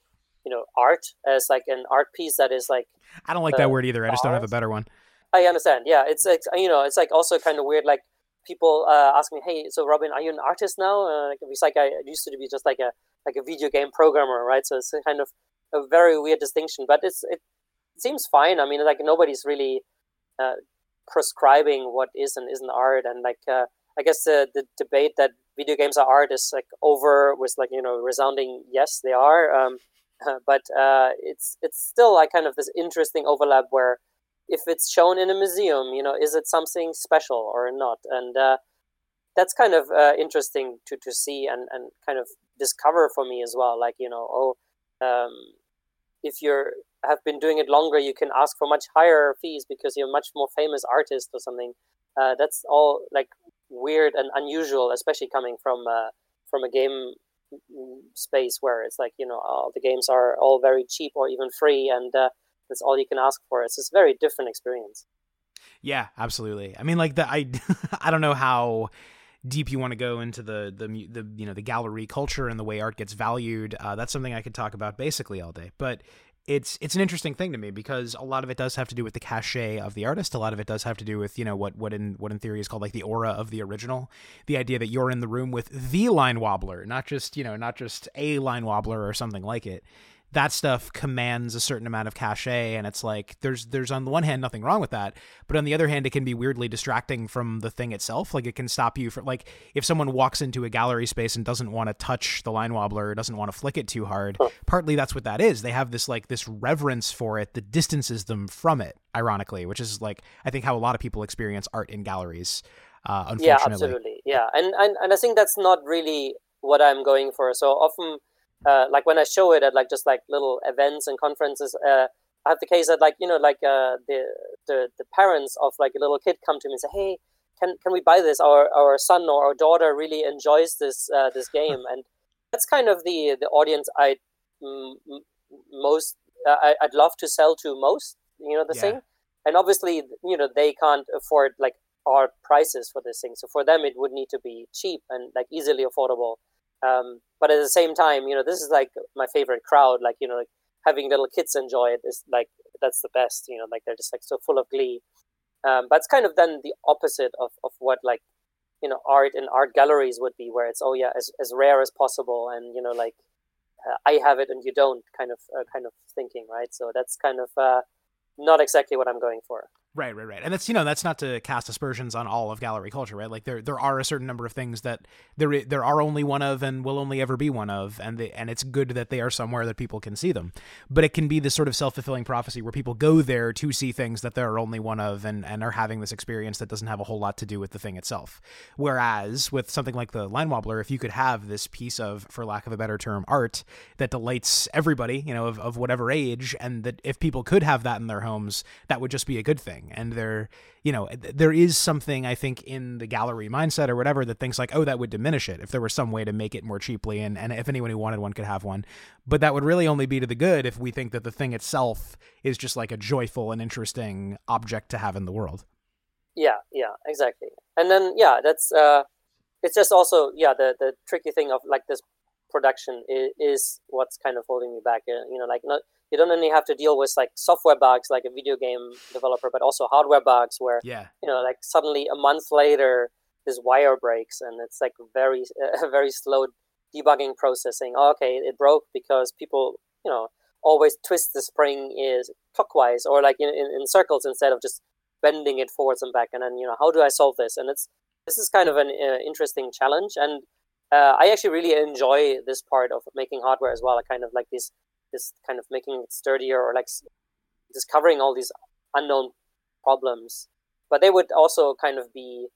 you know, art as like an art piece that is like. I don't like that word either. I just don't have a better one. I understand. Yeah. It's like, you know, it's like also kind of weird. Like people uh, ask me, Hey, so Robin, are you an artist now? Uh, it's like I used to be just like a, like a video game programmer, right? So it's kind of a very weird distinction, but it's it seems fine. I mean, like nobody's really uh, prescribing what is and isn't art, and like uh, I guess the the debate that video games are art is like over with like you know resounding yes they are, um, but uh, it's it's still like kind of this interesting overlap where if it's shown in a museum, you know, is it something special or not? And uh, that's kind of uh, interesting to, to see and, and kind of discover for me as well. Like, you know, oh, um, if you're have been doing it longer, you can ask for much higher fees because you're a much more famous artist or something. Uh, that's all like weird and unusual, especially coming from uh, from a game space where it's like you know all the games are all very cheap or even free, and uh, that's all you can ask for. It's just a very different experience. Yeah, absolutely. I mean, like the I I don't know how deep you want to go into the the the you know the gallery culture and the way art gets valued. Uh, that's something I could talk about basically all day. But it's it's an interesting thing to me because a lot of it does have to do with the cachet of the artist. A lot of it does have to do with you know what what in what in theory is called like the aura of the original. The idea that you're in the room with the line wobbler, not just you know not just a line wobbler or something like it that stuff commands a certain amount of cachet and it's like there's there's on the one hand nothing wrong with that but on the other hand it can be weirdly distracting from the thing itself like it can stop you from like if someone walks into a gallery space and doesn't want to touch the line wobbler doesn't want to flick it too hard partly that's what that is they have this like this reverence for it that distances them from it ironically which is like i think how a lot of people experience art in galleries uh, unfortunately. Yeah, absolutely. Yeah, and, and and I think that's not really what I'm going for. So often uh, like when I show it at like just like little events and conferences, uh, I have the case that like you know like uh, the, the the parents of like a little kid come to me and say, hey, can can we buy this? Our our son or our daughter really enjoys this uh, this game, and that's kind of the the audience I m- most uh, I, would love to sell to most. You know the yeah. thing, and obviously you know they can't afford like our prices for this thing. So for them, it would need to be cheap and like easily affordable. Um, but at the same time, you know, this is like my favorite crowd. Like, you know, like having little kids enjoy it is like that's the best. You know, like they're just like so full of glee. Um, but it's kind of then the opposite of, of what like you know art in art galleries would be, where it's oh yeah, as as rare as possible, and you know like uh, I have it and you don't kind of uh, kind of thinking, right? So that's kind of uh, not exactly what I'm going for. Right, right, right. And that's you know that's not to cast aspersions on all of gallery culture, right? Like there there are a certain number of things that there there are only one of and will only ever be one of, and they, and it's good that they are somewhere that people can see them. But it can be this sort of self fulfilling prophecy where people go there to see things that there are only one of, and and are having this experience that doesn't have a whole lot to do with the thing itself. Whereas with something like the line wobbler, if you could have this piece of, for lack of a better term, art that delights everybody, you know, of of whatever age, and that if people could have that in their homes, that would just be a good thing and there you know there is something i think in the gallery mindset or whatever that thinks like oh that would diminish it if there was some way to make it more cheaply and, and if anyone who wanted one could have one. But that would really only be to the good if we think that the thing itself is just like a joyful and interesting object to have in the world. Yeah yeah exactly. And then yeah that's uh it's just also yeah the the tricky thing of like this production is, is what's kind of holding me back you know like not you don't only have to deal with like software bugs like a video game developer, but also hardware bugs where yeah. you know like suddenly a month later this wire breaks and it's like very a uh, very slow debugging processing. Oh, okay, it broke because people you know always twist the spring is clockwise or like in, in, in circles instead of just bending it forwards and back. And then you know how do I solve this? And it's this is kind of an uh, interesting challenge and. Uh, I actually really enjoy this part of making hardware as well. I kind of like these this kind of making it sturdier or like discovering all these unknown problems. But they would also kind of be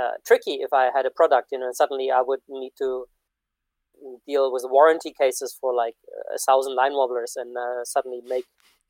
uh, tricky if I had a product, you know, and suddenly I would need to deal with warranty cases for like a thousand line wobblers and uh, suddenly make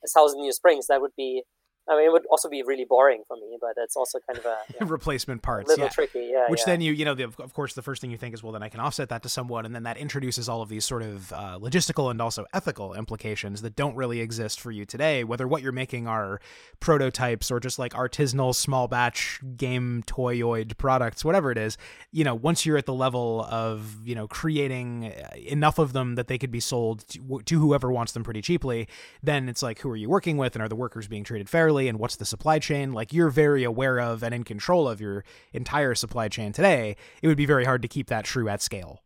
a thousand new springs. That would be I mean, it would also be really boring for me, but it's also kind of a replacement parts, a little yeah. tricky, yeah. Which yeah. then you, you know, the, of course, the first thing you think is, well, then I can offset that to someone, and then that introduces all of these sort of uh, logistical and also ethical implications that don't really exist for you today. Whether what you're making are prototypes or just like artisanal, small batch game toyoid products, whatever it is, you know, once you're at the level of you know creating uh, enough of them that they could be sold to, to whoever wants them pretty cheaply, then it's like, who are you working with, and are the workers being treated fairly? And what's the supply chain like you're very aware of and in control of your entire supply chain today it would be very hard to keep that true at scale.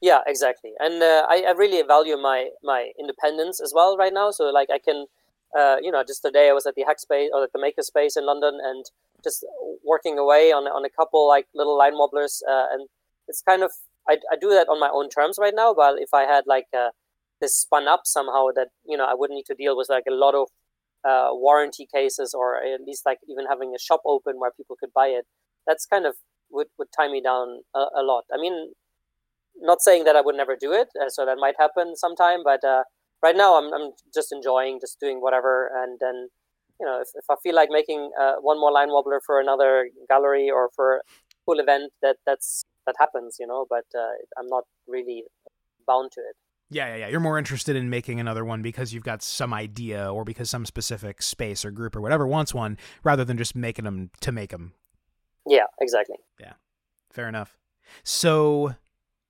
Yeah exactly. And uh, I, I, really value my my independence as well right now. So like i can uh, you know just today i was at the hackspace or at the makerspace in london and just working away on, on a couple like little line wobblers uh, and it's kind of I, I do that on my own terms right now but if i had like uh, this spun up somehow that you know i wouldn't need to deal with like a lot of uh, warranty cases or at least like even having a shop open where people could buy it that's kind of would, would tie me down a, a lot. I mean not saying that i would never do it uh, so that might happen sometime but uh, right now I'm, I'm just enjoying just doing whatever and then you know if, if i feel like making uh, one more line wobbler for another gallery or for a cool event that that's that happens you know but uh, i'm not really bound to it yeah, yeah, yeah. You're more interested in making another one because you've got some idea or because some specific space or group or whatever wants one rather than just making them to make them. Yeah, exactly. Yeah. Fair enough. So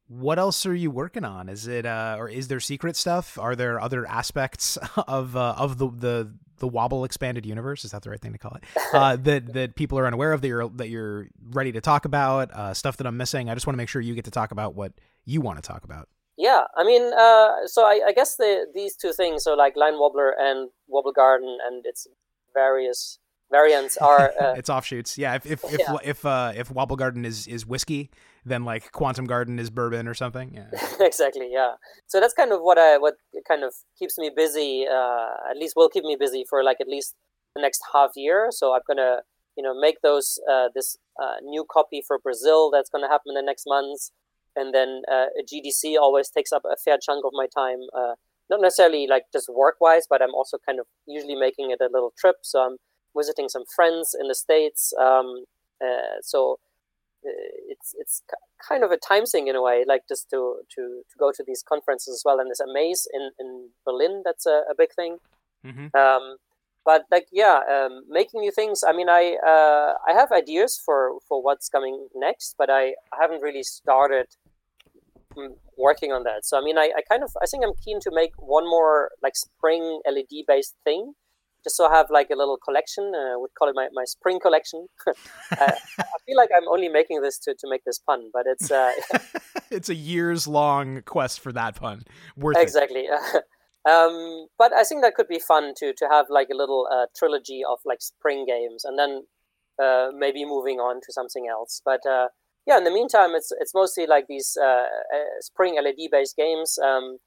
what else are you working on? Is it uh or is there secret stuff? Are there other aspects of uh, of the the the wobble expanded universe is that the right thing to call it uh, that that people are unaware of that you're that you're ready to talk about uh, stuff that i'm missing i just want to make sure you get to talk about what you want to talk about yeah, I mean, uh, so I, I, guess the these two things, so like Line Wobbler and Wobble Garden and its various variants are uh, its offshoots. Yeah, if if if yeah. if, uh, if Wobble Garden is is whiskey, then like Quantum Garden is bourbon or something. Yeah, exactly. Yeah, so that's kind of what I what kind of keeps me busy. Uh, at least will keep me busy for like at least the next half year. So I'm gonna you know make those uh, this uh, new copy for Brazil that's gonna happen in the next months and then uh, GDC always takes up a fair chunk of my time. Uh, not necessarily like just work wise, but I'm also kind of usually making it a little trip. So I'm visiting some friends in the states. Um, uh, so uh, it's it's kind of a time thing in a way, like just to to to go to these conferences as well. And there's A MAZE in in Berlin that's a, a big thing. Mm-hmm. Um, but like yeah, um, making new things. I mean, I uh, I have ideas for for what's coming next, but I, I haven't really started working on that. So I mean, I, I kind of I think I'm keen to make one more like spring LED based thing, just so I have like a little collection. Uh, I would call it my, my spring collection. uh, I feel like I'm only making this to, to make this pun, but it's uh, it's a years long quest for that pun. Worth exactly. Um, but I think that could be fun to to have like a little uh, trilogy of like spring games, and then uh, maybe moving on to something else. But uh, yeah, in the meantime, it's it's mostly like these uh, uh, spring LED based games, um,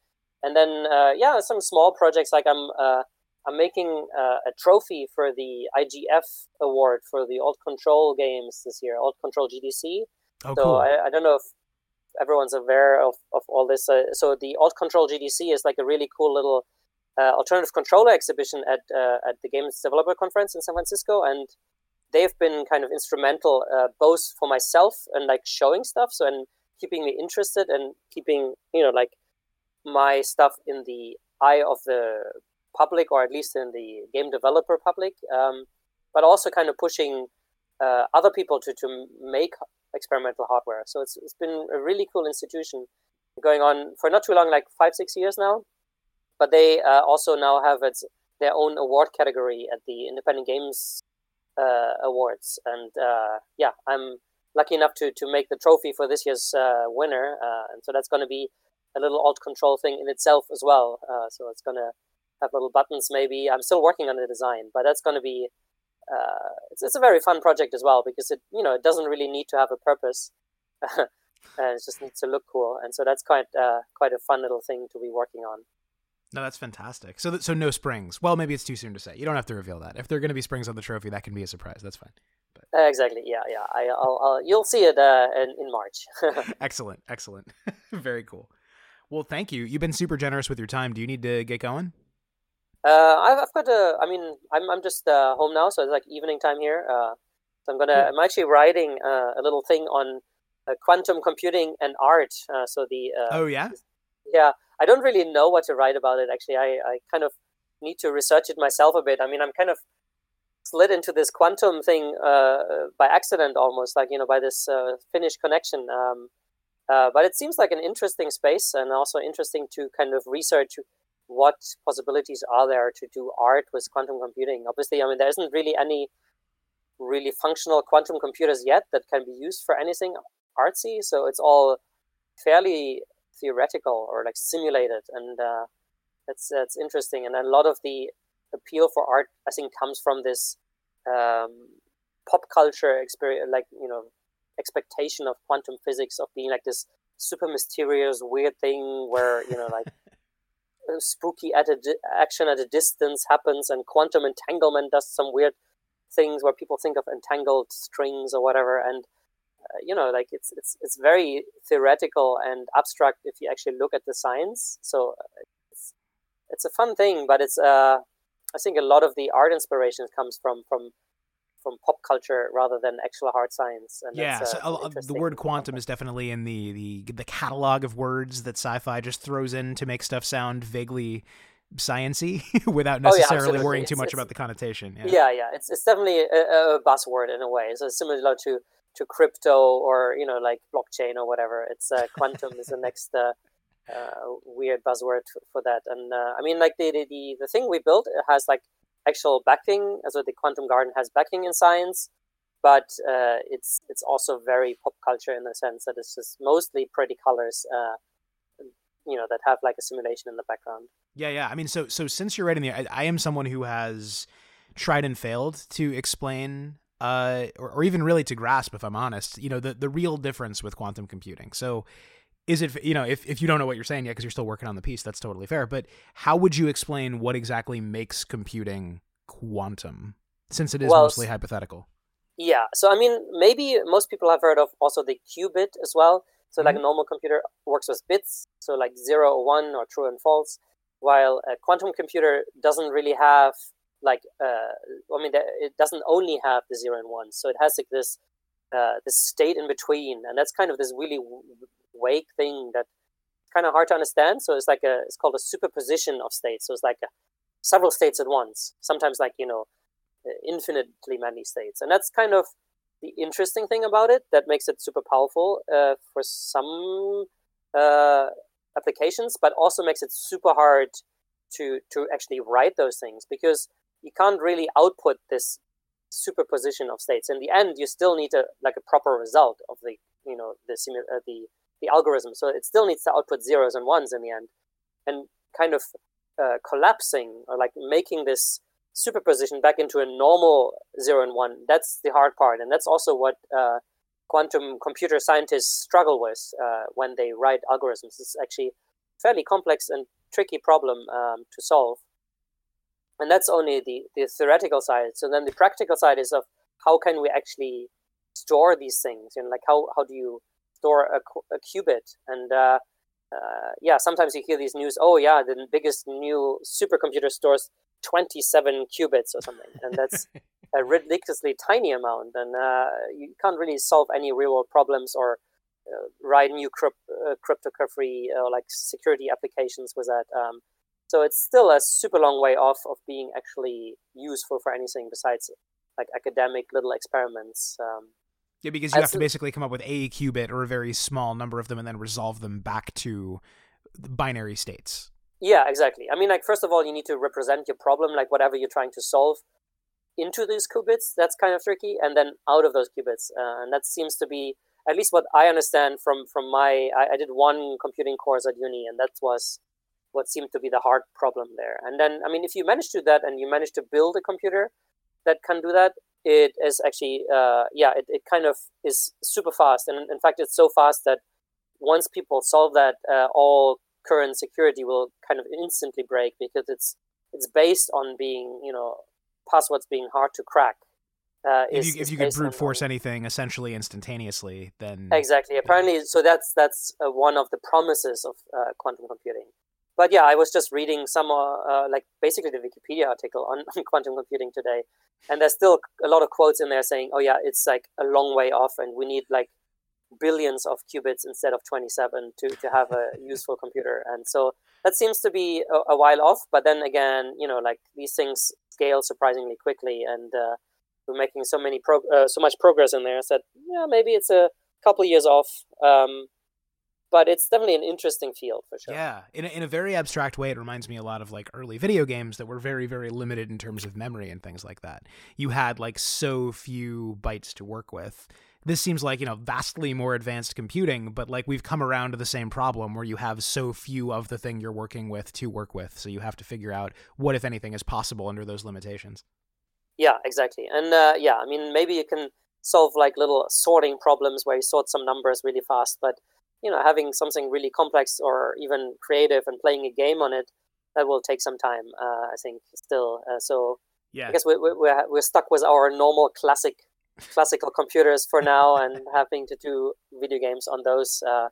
and then uh, yeah, some small projects like I'm. uh, I'm making a trophy for the IGF award for the Alt Control games this year, Alt Control GDC. Oh, so cool. I, I don't know if everyone's aware of, of all this. Uh, so the Alt Control GDC is like a really cool little uh, alternative controller exhibition at uh, at the Games Developer Conference in San Francisco, and they've been kind of instrumental uh, both for myself and like showing stuff, so and keeping me interested and keeping you know like my stuff in the eye of the public or at least in the game developer public, um, but also kind of pushing uh, other people to to make experimental hardware. So it's, it's been a really cool institution going on for not too long, like five, six years now. But they uh, also now have its, their own award category at the Independent Games Awards. And uh, yeah, I'm lucky enough to, to make the trophy for this year's uh, winner. Uh, and so that's going to be a little alt control thing in itself as well. Uh, so it's going to have little buttons maybe. I'm still working on the design, but that's going to be uh, it's, it's a very fun project as well because it you know it doesn't really need to have a purpose and it just needs to look cool and so that's quite uh, quite a fun little thing to be working on no that's fantastic so th- so no springs well maybe it's too soon to say you don't have to reveal that if there are going to be springs on the trophy that can be a surprise that's fine but... uh, exactly yeah yeah I, will I'll you'll see it uh, in, in march excellent excellent very cool well thank you you've been super generous with your time do you need to get going uh, I've, I've got a. I mean, I'm I'm just uh, home now, so it's like evening time here. Uh, so I'm gonna. I'm actually writing uh, a little thing on uh, quantum computing and art. Uh, so the. oh yeah. Yeah, I don't really know what to write about it. Actually, I I kind of need to research it myself a bit. I mean, I'm kind of slid into this quantum thing uh, uh, by accident, almost like you know by this uh, Finnish connection. Um, but it seems like an interesting space and also interesting to kind of research what possibilities are there to do art with quantum computing? Obviously, I mean, there isn't really any really functional quantum computers yet that can be used for anything artsy. So it's all fairly theoretical or like simulated, and uh, that's that's interesting. And a lot of the appeal for art, I think, comes from this um, pop culture experience, like you know, expectation of quantum physics of being like this super mysterious, weird thing where you know, like spooky at a di- action at a distance happens, and quantum entanglement does some weird things where people think of entangled strings or whatever, and you know, like it's it's it's very theoretical and abstract if you actually look at the science. So uh, it's it's a fun thing, but it's uh, I think a lot of the art inspiration comes from from from pop culture rather than actual hard science. And yeah, so uh, the word quantum is definitely in the, the the catalog of words that sci-fi just throws in to make stuff sound vaguely sciency without necessarily oh, yeah, worrying too it's, much it's, about the connotation. Yeah, yeah, yeah. It's it's definitely a, a, buzzword in a way. So similar to to crypto or you know like blockchain or whatever. It's uh, quantum is the next. Uh, uh, weird buzzword for that, and uh, I mean, like the, the the thing we built it has like actual backing. So the Quantum Garden has backing in science, but uh, it's it's also very pop culture in the sense that it's just mostly pretty colors. Uh, you know that have like a simulation in the background. Yeah, yeah. I mean, so so since you're writing the, I, I am someone who has tried and failed to explain uh, or, or even really to grasp, if I'm honest, you know, the, the real difference with quantum computing. So is it, you know, if, if you don't know what you're saying yet, because you're still working on the piece, that's totally fair. But how would you explain what exactly makes computing quantum since it is well, mostly hypothetical? Yeah. So, I mean, maybe most people have heard of also the qubit as well. So, mm-hmm. like a normal computer works with bits, so like zero or one or true and false, while a quantum computer doesn't really have like uh, I mean, it doesn't only have the zero and one, so it has like this uh, this state in between, and that's kind of this really vague thing that kind of hard to understand. So it's like a it's called a superposition of states. So it's like a, several states at once. Sometimes like you know infinitely many states, and that's kind of the interesting thing about it that makes it super powerful uh, for some uh, applications, but also makes it super hard to to actually write those things because you can't really output this superposition of states. In the end, you still need a like a proper result of the you know the uh, the the algorithm. So it still needs to output zeros and ones in the end, and kind of uh, collapsing or like making this superposition back into a normal zero and one. That's the hard part, and that's also what uh, quantum computer scientists struggle with uh, when they write algorithms. It's actually a fairly complex and tricky problem um, to solve and that's only the, the theoretical side. So then the practical side is of how can we actually store these things? You know like how, how do you store a, a qubit? And uh, uh, yeah sometimes you hear these news oh yeah the biggest new supercomputer stores 27 qubits or something. And that's a ridiculously tiny amount. And uh, you can't really solve any real world problems or uh, write new crypt- uh, cryptography or like security applications with that um, so it's still a super long way off of being actually useful for anything besides like academic little experiments. Um, yeah, because you have to basically come up with a qubit or a very small number of them and then resolve them back to binary states. Yeah, exactly. I mean, like, first of all, you need to represent your problem, like whatever you're trying to solve, into these qubits. That's kind of tricky. And then out of those qubits. Uh, and that seems to be, at least what I understand from, from my, I, I did one computing course at uni, and that was what seemed to be the hard problem there. And then, I mean, if you manage to do that and you manage to build a computer that can do that, it is actually, uh, yeah, it, it kind of is super fast. And in fact, it's so fast that once people solve that, uh, all current security will kind of instantly break because it's it's based on being, you know, passwords being hard to crack. Uh, if you, if you could brute force anything essentially instantaneously, then exactly. Apparently, so that's that's uh, one of the promises of uh, quantum computing but yeah, I was just reading some, uh, uh, like basically the Wikipedia article on, on, quantum computing today, and there's still a lot of quotes in there saying, "Oh yeah, it's like a long way off, and we need like billions of qubits instead of 27 to to have a useful computer." And so that seems to be a, a, while off. But then again, you know, like these things scale surprisingly quickly, and uh, we're making so many pro- uh, so much progress in there. So that yeah, maybe it's a couple years off. Um, but it's definitely an interesting field for sure. Yeah, in a, in a very abstract way, it reminds me a lot of like early video games that were very very limited in terms of memory and things like that. You had like so few bytes to work with. This seems like you know vastly more advanced computing, but like we've come around to the same problem where you have so few of the thing you're working with to work with, so you have to figure out what, if anything, is possible under those limitations. Yeah, exactly, and uh, yeah, I mean maybe you can solve like little sorting problems where you sort some numbers really fast, but you know having something really complex or even creative and playing a game on it that will take some time uh, i think still uh, so yeah i guess we, we, we're, we're stuck with our normal classic classical computers for now and having to do video games on those uh,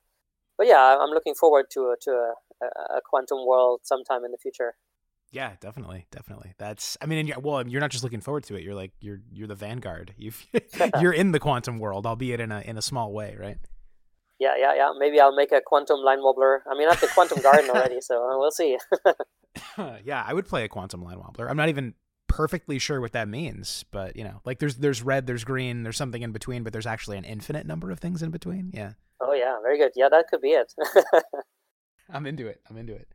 but yeah i'm looking forward to a, to a, a quantum world sometime in the future yeah, definitely, definitely. That's I mean, and well, you're not just looking forward to it. You're like you're you're the vanguard. You you're in the quantum world, albeit in a in a small way, right? Yeah, yeah, yeah. Maybe I'll make a quantum line wobbler. I mean, I have the quantum garden already, so uh, we'll see. yeah, I would play a quantum line wobbler. I'm not even perfectly sure what that means, but you know, like there's there's red, there's green, there's something in between, but there's actually an infinite number of things in between. Yeah. Oh yeah, very good. Yeah, that could be it. I'm into it. I'm into it.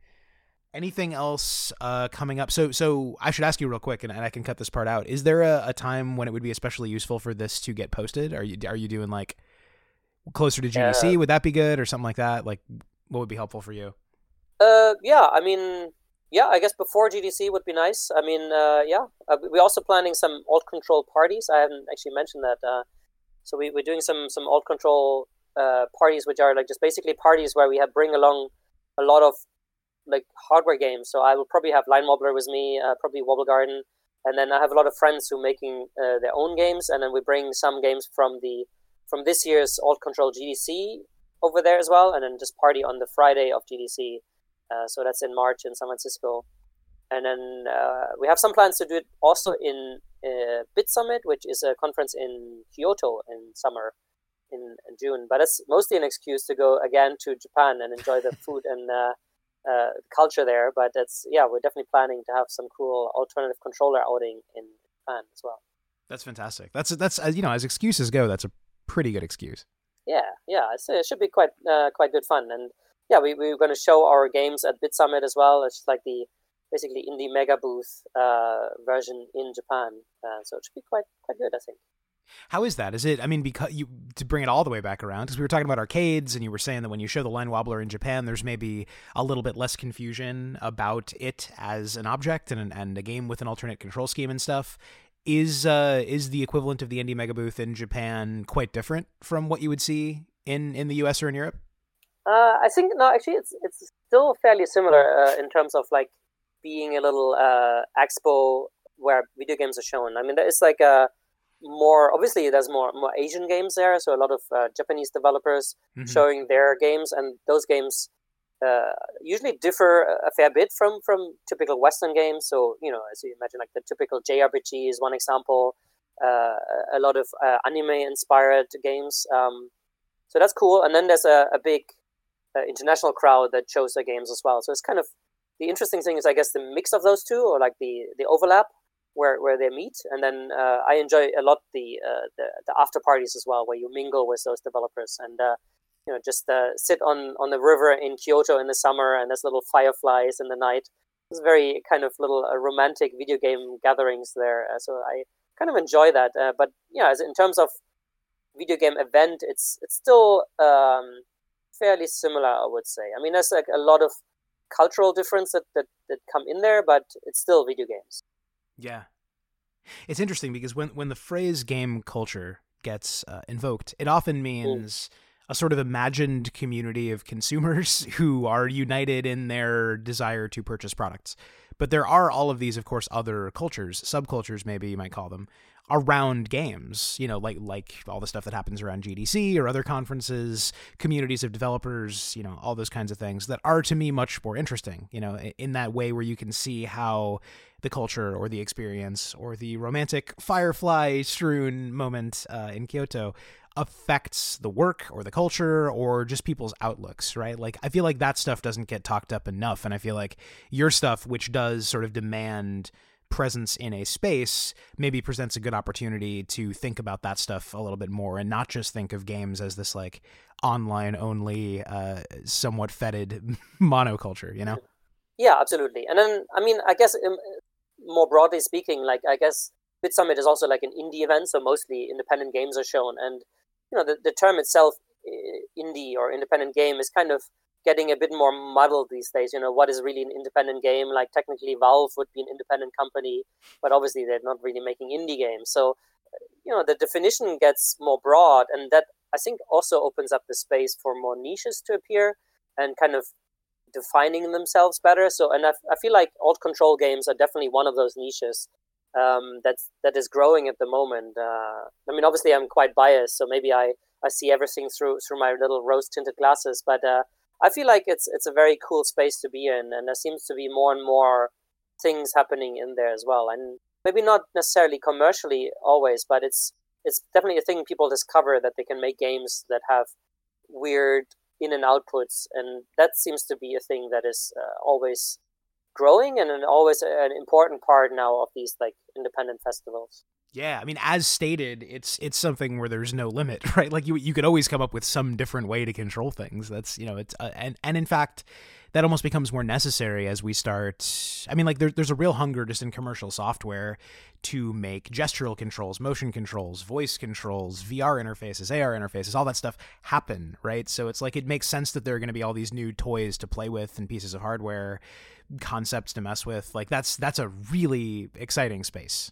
Anything else uh, coming up? So, so I should ask you real quick, and, and I can cut this part out. Is there a, a time when it would be especially useful for this to get posted? Are you are you doing like closer to GDC? Uh, would that be good or something like that? Like, what would be helpful for you? Uh, yeah, I mean, yeah, I guess before GDC would be nice. I mean, uh, yeah, uh, we're also planning some alt control parties. I haven't actually mentioned that. Uh, so we, we're doing some some alt control uh, parties, which are like just basically parties where we have bring along a lot of like hardware games. So I will probably have Line Wobbler with me, uh, probably Wobble Garden, and then I have a lot of friends who are making uh, their own games, and then we bring some games from the from this year's Alt Control GDC over there as well, and then just party on the Friday of GDC. Uh, so that's in March in San Francisco, and then uh, we have some plans to do it also in uh, BitSummit, which is a conference in Kyoto in summer in, in, June. But it's mostly an excuse to go again to Japan and enjoy the food and uh, uh, culture there. But it's yeah, we're definitely planning to have some cool alternative controller outing in Japan as well. That's fantastic. That's that's you know as excuses go, that's a pretty good excuse. Yeah, yeah, it should be quite uh, quite good fun. And yeah, we we're going to show our games at BitSummit as well. It's like the basically indie mega booth uh, version in Japan. Uh, so it should be quite quite good, I think. How is that? Is it? I mean, because you to bring it all the way back around, because we were talking about arcades, and you were saying that when you show the line wobbler in Japan, there's maybe a little bit less confusion about it as an object and and a game with an alternate control scheme and stuff. Is uh is the equivalent of the indie mega booth in Japan quite different from what you would see in in the U.S. or in Europe? Uh, I think no, actually, it's it's still fairly similar uh, in terms of like being a little uh, expo where video games are shown. I mean, it's like a more obviously there's more more Asian games there, so a lot of uh, Japanese developers mm-hmm. showing their games, and those games uh, usually differ a fair bit from from typical Western games. So you know, as you imagine, like the typical JRPG is one example. Uh, a lot of uh, anime inspired games. Um, so that's cool. And then there's a, a big uh, international crowd that shows their games as well. So it's kind of the interesting thing is, I guess, the mix of those two, or like the the overlap where, where they meet. And then uh, I enjoy a lot the, the, the after parties as well, where you mingle with those developers and uh, you know just uh, sit on on the river in Kyoto in the summer, and there's little fireflies in the night. It's very kind of little uh, romantic video game gatherings there. Uh, so I kind of enjoy that. but yeah, in terms of video game event, it's it's still um, fairly similar, I would say. I mean, there's like a lot of cultural difference that, that, that come in there, but it's still video games. Yeah. It's interesting because when when the phrase game culture gets uh, invoked, it often means a sort of imagined community of consumers who are united in their desire to purchase products. But there are all of these, of course, other cultures, subcultures, maybe you might call them, around games, you know, like like all the stuff that happens around GDC or other conferences, communities of developers, you know, all those kinds of things that are to me much more interesting, you know, in that way where you can see how the culture or the experience or the romantic firefly strewn moment uh, in Kyoto affects the work or the culture or just people's outlooks, right? Like I feel like that stuff doesn't get talked up enough. And I feel like your stuff which does sort of demand presence in a space maybe presents a good opportunity to think about that stuff a little bit more and not just think of games as this like online only uh somewhat fetid monoculture you know? Yeah absolutely. And then i mean i guess um, more broadly speaking like i guess BitSummit is also like an indie event so mostly independent games are shown. And you know the, the term itself uh, indie or independent game is kind of getting a bit more muddled these days. You know, what is really an independent game? Like technically, Valve would be an independent company, but obviously they're not really making indie games. So, you know, the definition gets more broad, and that I think also opens up the space for more niches to appear and kind of defining themselves better. So, and I, I feel like alt control games are definitely one of those niches um, that's that is growing at the moment. Uh, I mean, obviously, I'm quite biased, so maybe I, I see everything through through my little rose tinted glasses. But uh, I feel like it's it's a very cool space to be in, and there seems to be more and more things happening in there as well. And maybe not necessarily commercially always, but it's it's definitely a thing people discover that they can make games that have weird in and outputs, and that seems to be a thing that is uh, always growing and an, always an important part now of these like independent festivals. Yeah, I mean, as stated, it's it's something where there's no limit, right? Like you you could always come up with some different way to control things. That's you know, it's uh, and and in fact, that almost becomes more necessary as we start. I mean, like there, there's a real hunger just in commercial software to make gestural controls, motion controls, voice controls, VR interfaces, AR interfaces, all that stuff happen, right? So it's like it makes sense that there are going to be all these new toys to play with and pieces of hardware, concepts to mess with. Like that's that's a really exciting space.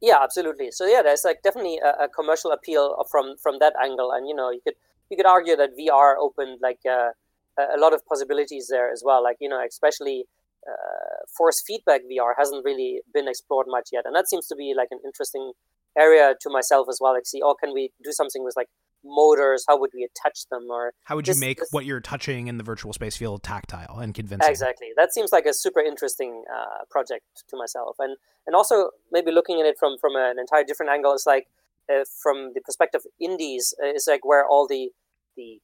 Yeah, absolutely. So yeah, there's like definitely a, a commercial appeal from from that angle, and you know, you could you could argue that VR opened like uh, a lot of possibilities there as well. Like you know, especially uh, force feedback VR hasn't really been explored much yet, and that seems to be like an interesting area to myself as well. Like, see, oh, can we do something with like motors how would we attach them or how would you this, make this... what you're touching in the virtual space feel tactile and convincing? Exactly. That seems like a super interesting uh, project to myself. And and also maybe looking at it from from an entire different angle is like uh, from the perspective of indies uh, is like where all the the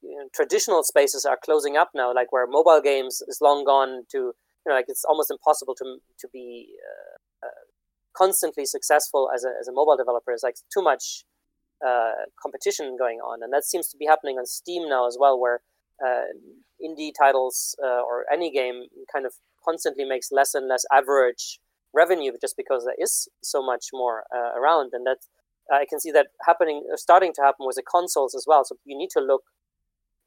you know, traditional spaces are closing up now like where mobile games is long gone to you know like it's almost impossible to to be uh, uh, constantly successful as a, as a mobile developer. Is like too much uh, competition going on, and that seems to be happening on Steam now as well, where uh, indie titles uh, or any game kind of constantly makes less and less average revenue just because there is so much more uh, around, and that I can see that happening, uh, starting to happen with the consoles as well. So you need to look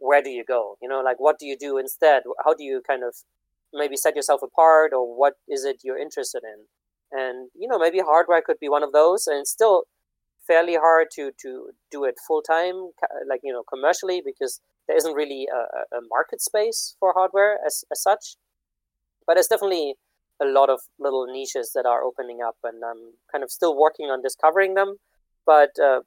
where do you go? You know, like what do you do instead? How do you kind of maybe set yourself apart, or what is it you're interested in? And you know, maybe hardware could be one of those, and still fairly hard to to do it full time, like you know, commercially, because there isn't really a, a market space for hardware as, as such. But there's definitely a lot of little niches that are opening up, and I'm kind of still working on discovering them. But uh,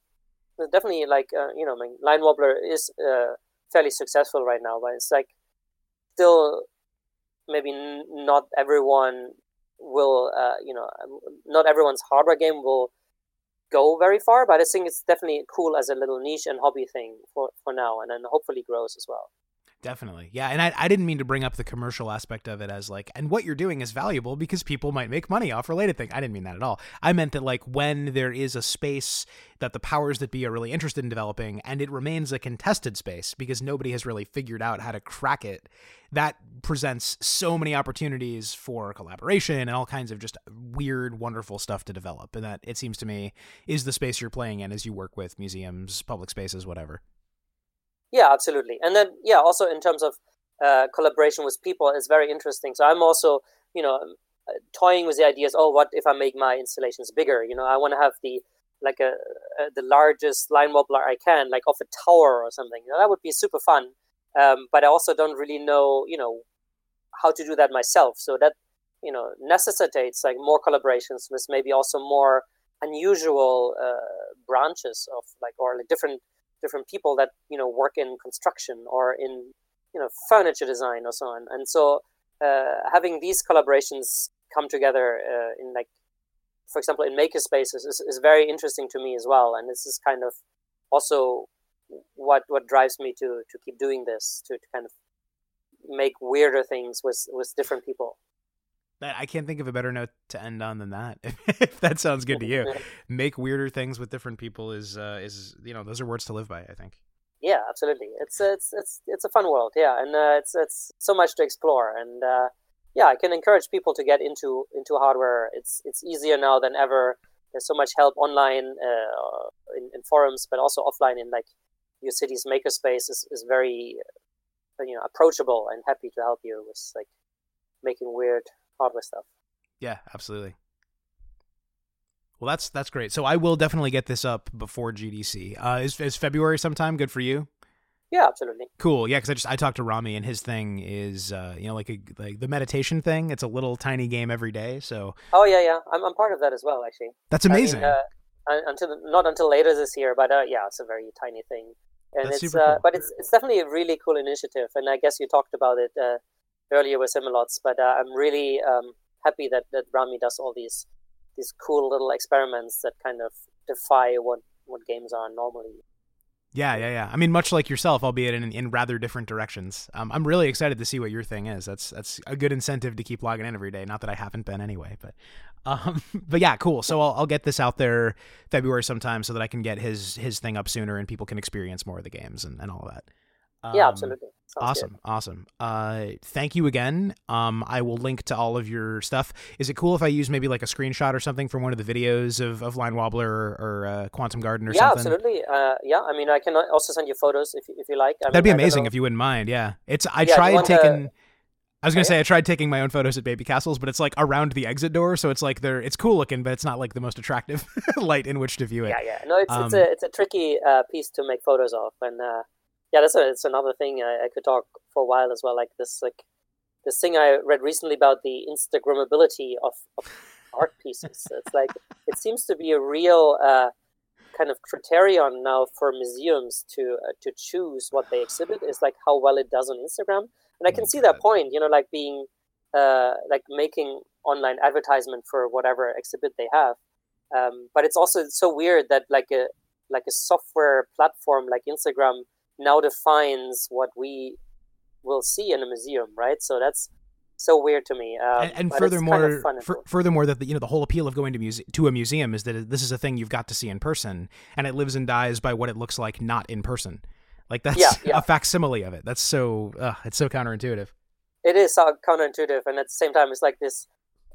definitely, like uh, you know, my Line Wobbler is uh, fairly successful right now, but it's like still maybe n- not everyone will, uh, you know, not everyone's hardware game will go very far, but I think it's definitely cool as a little niche and hobby thing for, for now, and then hopefully grows as well. Definitely. Yeah. And I, I didn't mean to bring up the commercial aspect of it as like, and what you're doing is valuable because people might make money off related things. I didn't mean that at all. I meant that like when there is a space that the powers that be are really interested in developing and it remains a contested space because nobody has really figured out how to crack it, that presents so many opportunities for collaboration and all kinds of just weird, wonderful stuff to develop. And that it seems to me is the space you're playing in as you work with museums, public spaces, whatever. Yeah, absolutely. And then, yeah, also in terms of uh, collaboration with people is very interesting. So I'm also, you know, uh, toying with the ideas. Oh, what if I make my installations bigger? You know, I want to have the like a, a, the largest line wobbler I can, like off a tower or something. You know, that would be super fun. Um, but I also don't really know, you know, how to do that myself. So that you know necessitates like more collaborations with maybe also more unusual uh, branches of like or like different different people that you know work in construction or in you know furniture design or so on. And so uh, having these collaborations come together uh, in like, for example, in makerspaces is, is very interesting to me as well. And this is kind of also what what drives me to to keep doing this to, to kind of make weirder things with with different people. I can't think of a better note to end on than that. if that sounds good to you, make weirder things with different people is uh, is you know those are words to live by. I think. Yeah, absolutely. It's it's it's it's a fun world. Yeah, and uh, it's it's so much to explore. And uh, yeah, I can encourage people to get into into hardware. It's it's easier now than ever. There's so much help online uh, in, in forums, but also offline in like your city's makerspace is, is very you know approachable and happy to help you with like making weird hardware stuff. Yeah, absolutely. Well, that's that's great. So I will definitely get this up before GDC. Uh, is is February sometime good for you? Yeah, absolutely. Cool. Yeah, because I just I talked to Rami and his thing is uh, you know like a like the meditation thing. It's a little tiny game every day. So. Oh yeah, yeah. I'm I'm part of that as well. Actually. That's amazing. I mean, uh, until not until later this year, but uh, yeah, it's a very tiny thing, and That's it's uh, cool. but it's it's definitely a really cool initiative. And I guess you talked about it uh, earlier with Similots, but uh, I'm really um, happy that, that Rami does all these these cool little experiments that kind of defy what what games are normally. Yeah, yeah, yeah. I mean, much like yourself, albeit in in rather different directions. Um, I'm really excited to see what your thing is. That's that's a good incentive to keep logging in every day. Not that I haven't been anyway, but um, but yeah, cool. So I'll I'll get this out there February sometime so that I can get his his thing up sooner and people can experience more of the games and, and all of that. Um, yeah, absolutely. Sounds awesome, good. awesome. Uh, thank you again. Um, I will link to all of your stuff. Is it cool if I use maybe like a screenshot or something from one of the videos of, of Line Wobbler or, or uh, Quantum Garden or yeah, something? Yeah, absolutely. Uh, yeah, I mean, I can also send you photos if if you like. I That'd mean, be amazing if you wouldn't mind. Yeah, it's I yeah, tried taking. To... I was gonna say I tried taking my own photos at Babycastles, but it's like around the exit door, so it's like they're it's cool looking, but it's not like the most attractive light in which to view it. Yeah, yeah. No, it's um, it's a it's a tricky uh, piece to make photos of, and uh, yeah, that's a, it's another thing I, I, could talk for a while as well. Like this, like this thing I read recently about the Instagrammability of, of art pieces. It's like it seems to be a real uh, kind of criterion now for museums to uh, to choose what they exhibit is like how well it does on Instagram. And I can oh, see that point. You know, like being uh, like making online advertisement for whatever exhibit they have. Um, but it's also so weird that like a like a software platform like Instagram now defines what we will see in a museum, right? So that's so weird to me. Um, and, and furthermore, kind of furthermore, that the, you know the whole appeal of going to muse- to a museum is that this is a thing you've got to see in person, and it lives and dies by what it looks like not in person. Like that's yeah, yeah. a facsimile of it. That's so uh, it's so counterintuitive. It is so counterintuitive, and at the same time, it's like this.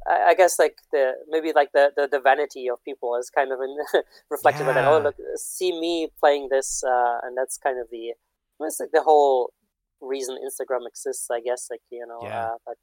I, I guess like the maybe like the, the, the vanity of people is kind of in, reflected yeah. by that. Oh, look, see me playing this, uh, and that's kind of the it's like the whole reason Instagram exists, I guess. Like you know, yeah. uh, but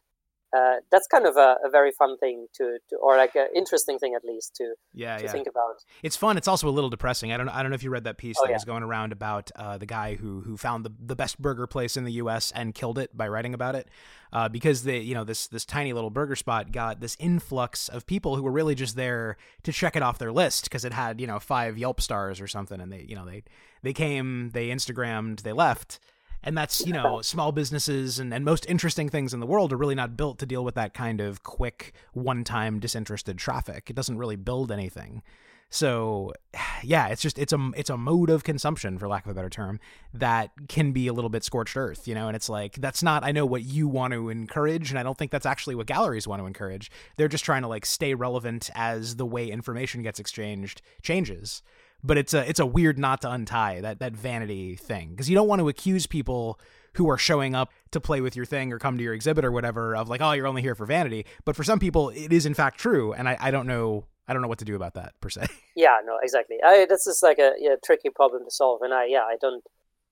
uh, that's kind of a, a, very fun thing to, to or like an interesting thing at least to yeah, to yeah. think about. It's fun. It's also a little depressing. I don't I don't know if you read that piece oh, that yeah. was going around about uh, the guy who who found the the best burger place in the U.S. and killed it by writing about it. Uh, because they, you know, this this tiny little burger spot got this influx of people who were really just there to check it off their list because it had, you know, five Yelp stars or something, and they, you know, they they came, they Instagrammed, they left, and that's you know small businesses and, and most interesting things in the world are really not built to deal with that kind of quick one-time disinterested traffic. It doesn't really build anything. So yeah it's just it's a it's a mode of consumption for lack of a better term that can be a little bit scorched earth you know? And it's like that's not i know what you want to encourage and i don't think that's actually what galleries want to encourage. They're just trying to like stay relevant as the way information gets exchanged changes but it's a it's a weird knot to untie that that vanity thing because you don't want to accuse people who are showing up to play with your thing or come to your exhibit or whatever of like oh you're only here for vanity but for some people it is in fact true and I, I don't know I don't know what to do about that per se. Yeah, no, exactly. I, this is like a yeah, tricky problem to solve, and I yeah, I don't,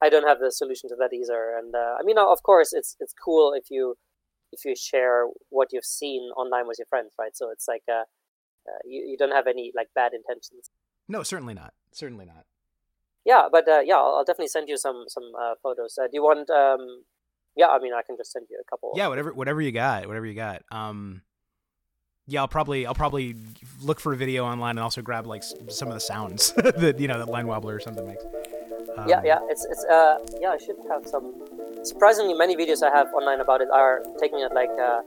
I don't have the solution to that either. And uh, I mean, of course, it's it's cool if you if you share what you've seen online with your friends, right? So it's like uh, uh you you don't have any like bad intentions. No, certainly not. Certainly not. Yeah, but uh, yeah, I'll, I'll, definitely send you some some uh, photos. Uh, do you want? Um, yeah, I mean, I can just send you a couple. Yeah, whatever whatever you got, whatever you got. Um, yeah, I'll probably I'll probably look for a video online and also grab like some of the sounds that you know that line wobbler or something makes. Um, yeah, yeah, it's it's uh yeah, I should have some. Surprisingly, many videos I have online about it are taking it like uh,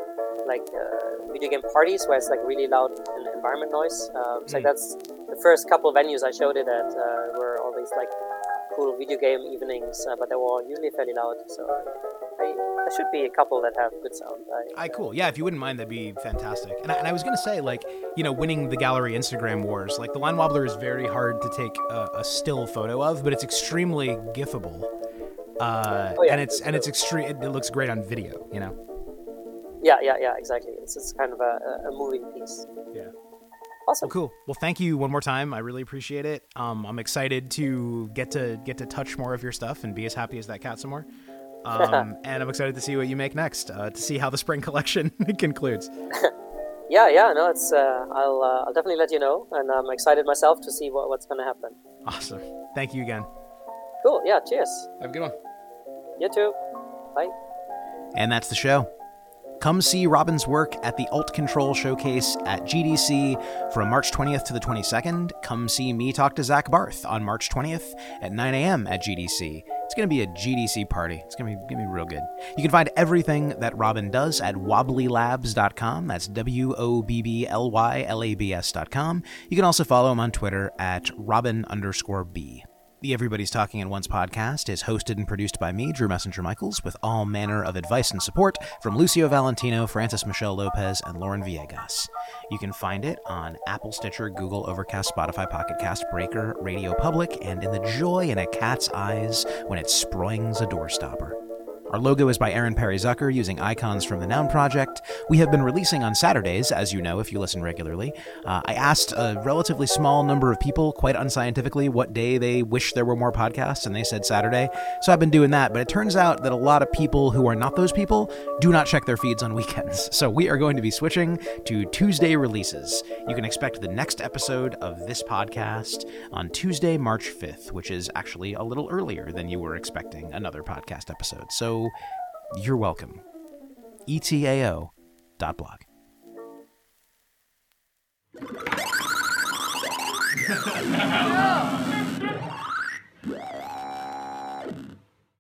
like uh, video game parties where it's like really loud environment noise. Um, so mm. that's the first couple venues I showed it at uh, were always like cool video game evenings, uh, but they were usually fairly loud. So I, there should be a couple that have good sound. I, I cool. Yeah, if you wouldn't mind, that'd be fantastic. And I, and I was gonna say, like, you know, winning the gallery Instagram wars, like the line wobbler is very hard to take a, a still photo of, but it's extremely gifable. Uh, oh, yeah. and it's and it's extreme. It, it looks great on video. You know. Yeah, yeah, yeah, exactly. It's, it's kind of a, a moving piece. Yeah. Awesome. Well, cool. Well, thank you one more time. I really appreciate it. Um, I'm excited to get to get to touch more of your stuff and be as happy as that cat some more. Um, and I'm excited to see what you make next. Uh, to see how the spring collection concludes. yeah, yeah. No, it's. Uh, I'll. Uh, I'll definitely let you know, and I'm excited myself to see what, what's going to happen. Awesome. Thank you again. Cool. Yeah. Cheers. Have a good one. You too. Bye. And that's the show. Come see Robin's work at the Alt Control Showcase at GDC from March 20th to the 22nd. Come see me talk to Zach Barth on March 20th at 9 a.m. at GDC. It's going to be a GDC party. It's going to be, to be real good. You can find everything that Robin does at wobblylabs.com. That's W O B B L Y L A B S.com. You can also follow him on Twitter at Robin underscore B. The Everybody's Talking at Once podcast is hosted and produced by me, Drew Messinger Michaels, with all manner of advice and support from Lucio Valentino, Francis Michelle Lopez, and Lauren Villegas. You can find it on Apple, Stitcher, Google, Overcast, Spotify, Pocket Cast, Breaker, Radio Public, and in the joy in a cat's eyes when it sproings a doorstopper. Our logo is by Aaron Perry Zucker using icons from the Noun Project. We have been releasing on Saturdays, as you know if you listen regularly. Uh, I asked a relatively small number of people, quite unscientifically, what day they wish there were more podcasts, and they said Saturday. So I've been doing that, but it turns out that a lot of people who are not those people do not check their feeds on weekends. So we are going to be switching to Tuesday releases. You can expect the next episode of this podcast on Tuesday, March 5th, which is actually a little earlier than you were expecting another podcast episode. So you're welcome. etao.blog. blog.